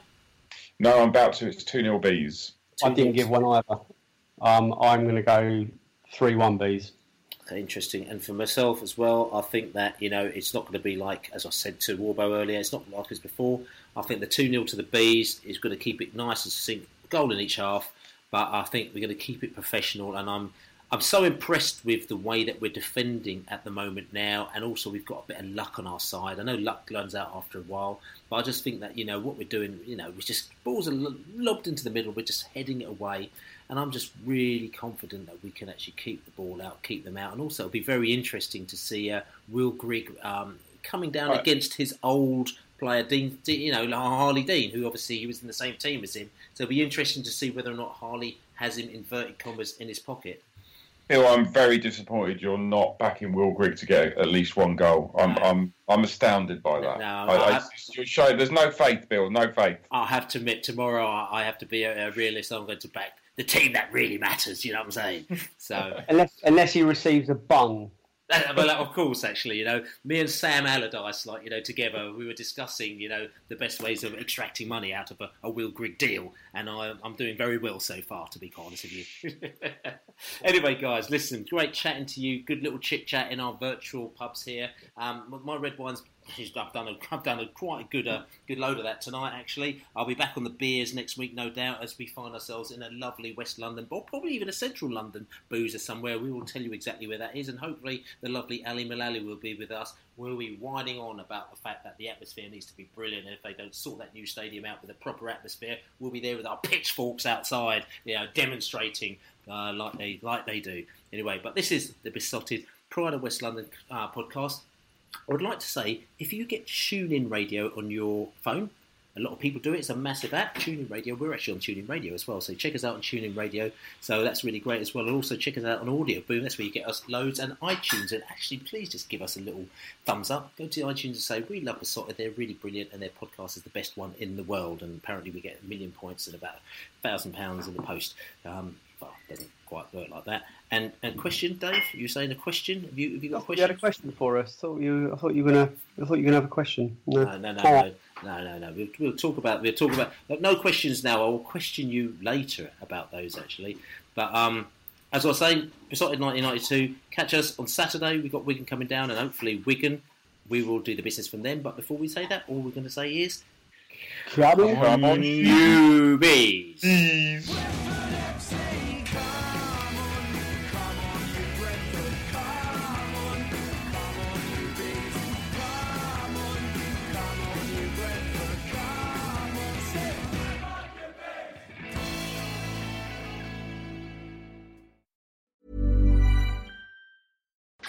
No, I'm about to. It's two 0 bees. I didn't give one either. Um, I'm going to go three one bees. Okay, interesting. And for myself as well, I think that you know it's not going to be like as I said to Worbo earlier. It's not like as before. I think the two 0 to the bees is going to keep it nice and succinct, goal in each half. But I think we're going to keep it professional, and I'm I'm so impressed with the way that we're defending at the moment now, and also we've got a bit of luck on our side. I know luck runs out after a while, but I just think that you know what we're doing. You know, we just balls are lobbed into the middle. We're just heading it away, and I'm just really confident that we can actually keep the ball out, keep them out, and also it'll be very interesting to see uh, Will Grigg um, coming down Right. against his old player Dean, Dean- you know, like Harlee Dean, who obviously he was in the same team as him. So it'll be interesting to see whether or not Harley has him inverted commas in his pocket. Bill, I'm very disappointed you're not backing Will Grigg to get at least one goal. I'm I'm I'm astounded by that. No, I, I- I, you're showing there's no faith, Bill. No faith. I'll have to admit, tomorrow I I have to be a, a realist. I'm going to back the team that really matters. You know what I'm saying? So, [laughs] Unless unless he receives a bung. Uh, well, of course, actually, you know, me and Sam Allardyce, like you know, together, we were discussing, you know, the best ways of extracting money out of a, a Will Grigg deal, and I, I'm doing very well so far, to be quite honest with you. [laughs] anyway, guys, listen, great chatting to you. Good little chit chat in our virtual pubs here. Um, my red wine's. I've done a, I've done a quite good, uh, good load of that tonight. Actually, I'll be back on the beers next week, no doubt, as we find ourselves in a lovely West London, or probably even a Central London boozer somewhere. We will tell you exactly where that is, and hopefully the lovely Ali Mullally will be with us. We'll be whining on about the fact that the atmosphere needs to be brilliant, and if they don't sort that new stadium out with a proper atmosphere, we'll be there with our pitchforks outside, you know, demonstrating uh, like they like they do. Anyway, but this is the Beesotted Pride of West London uh, podcast. I would like to say if you get TuneIn Radio on your phone, a lot of people do it. It's a massive app, TuneIn Radio. We're actually on TuneIn Radio as well, so check us out on TuneIn Radio. So that's really great as well. And also check us out on Audio Boom. That's where you get us loads and iTunes. And actually, please just give us a little thumbs up. Go to iTunes and say we love Beesotted. They're really brilliant, and their podcast is the best one in the world. And apparently, we get a million points and about a thousand pounds in the post. Um, well, it doesn't quite work like that. And and question, Dave? You saying a question? Have you have you got a You question? had a question for us. Thought you. I thought you were gonna. I thought you were gonna have a question. No, No, no, no, no, no, no, no. We'll, we'll talk about. We'll talk about. but No questions now. I will question you later about those actually. But um, as I was saying, Beesotted 1992. Catch us on Saturday. We've got Wigan coming down, and hopefully Wigan. We will do the business from them. But before we say that, all we're going to say is, Come on, come on, you bees.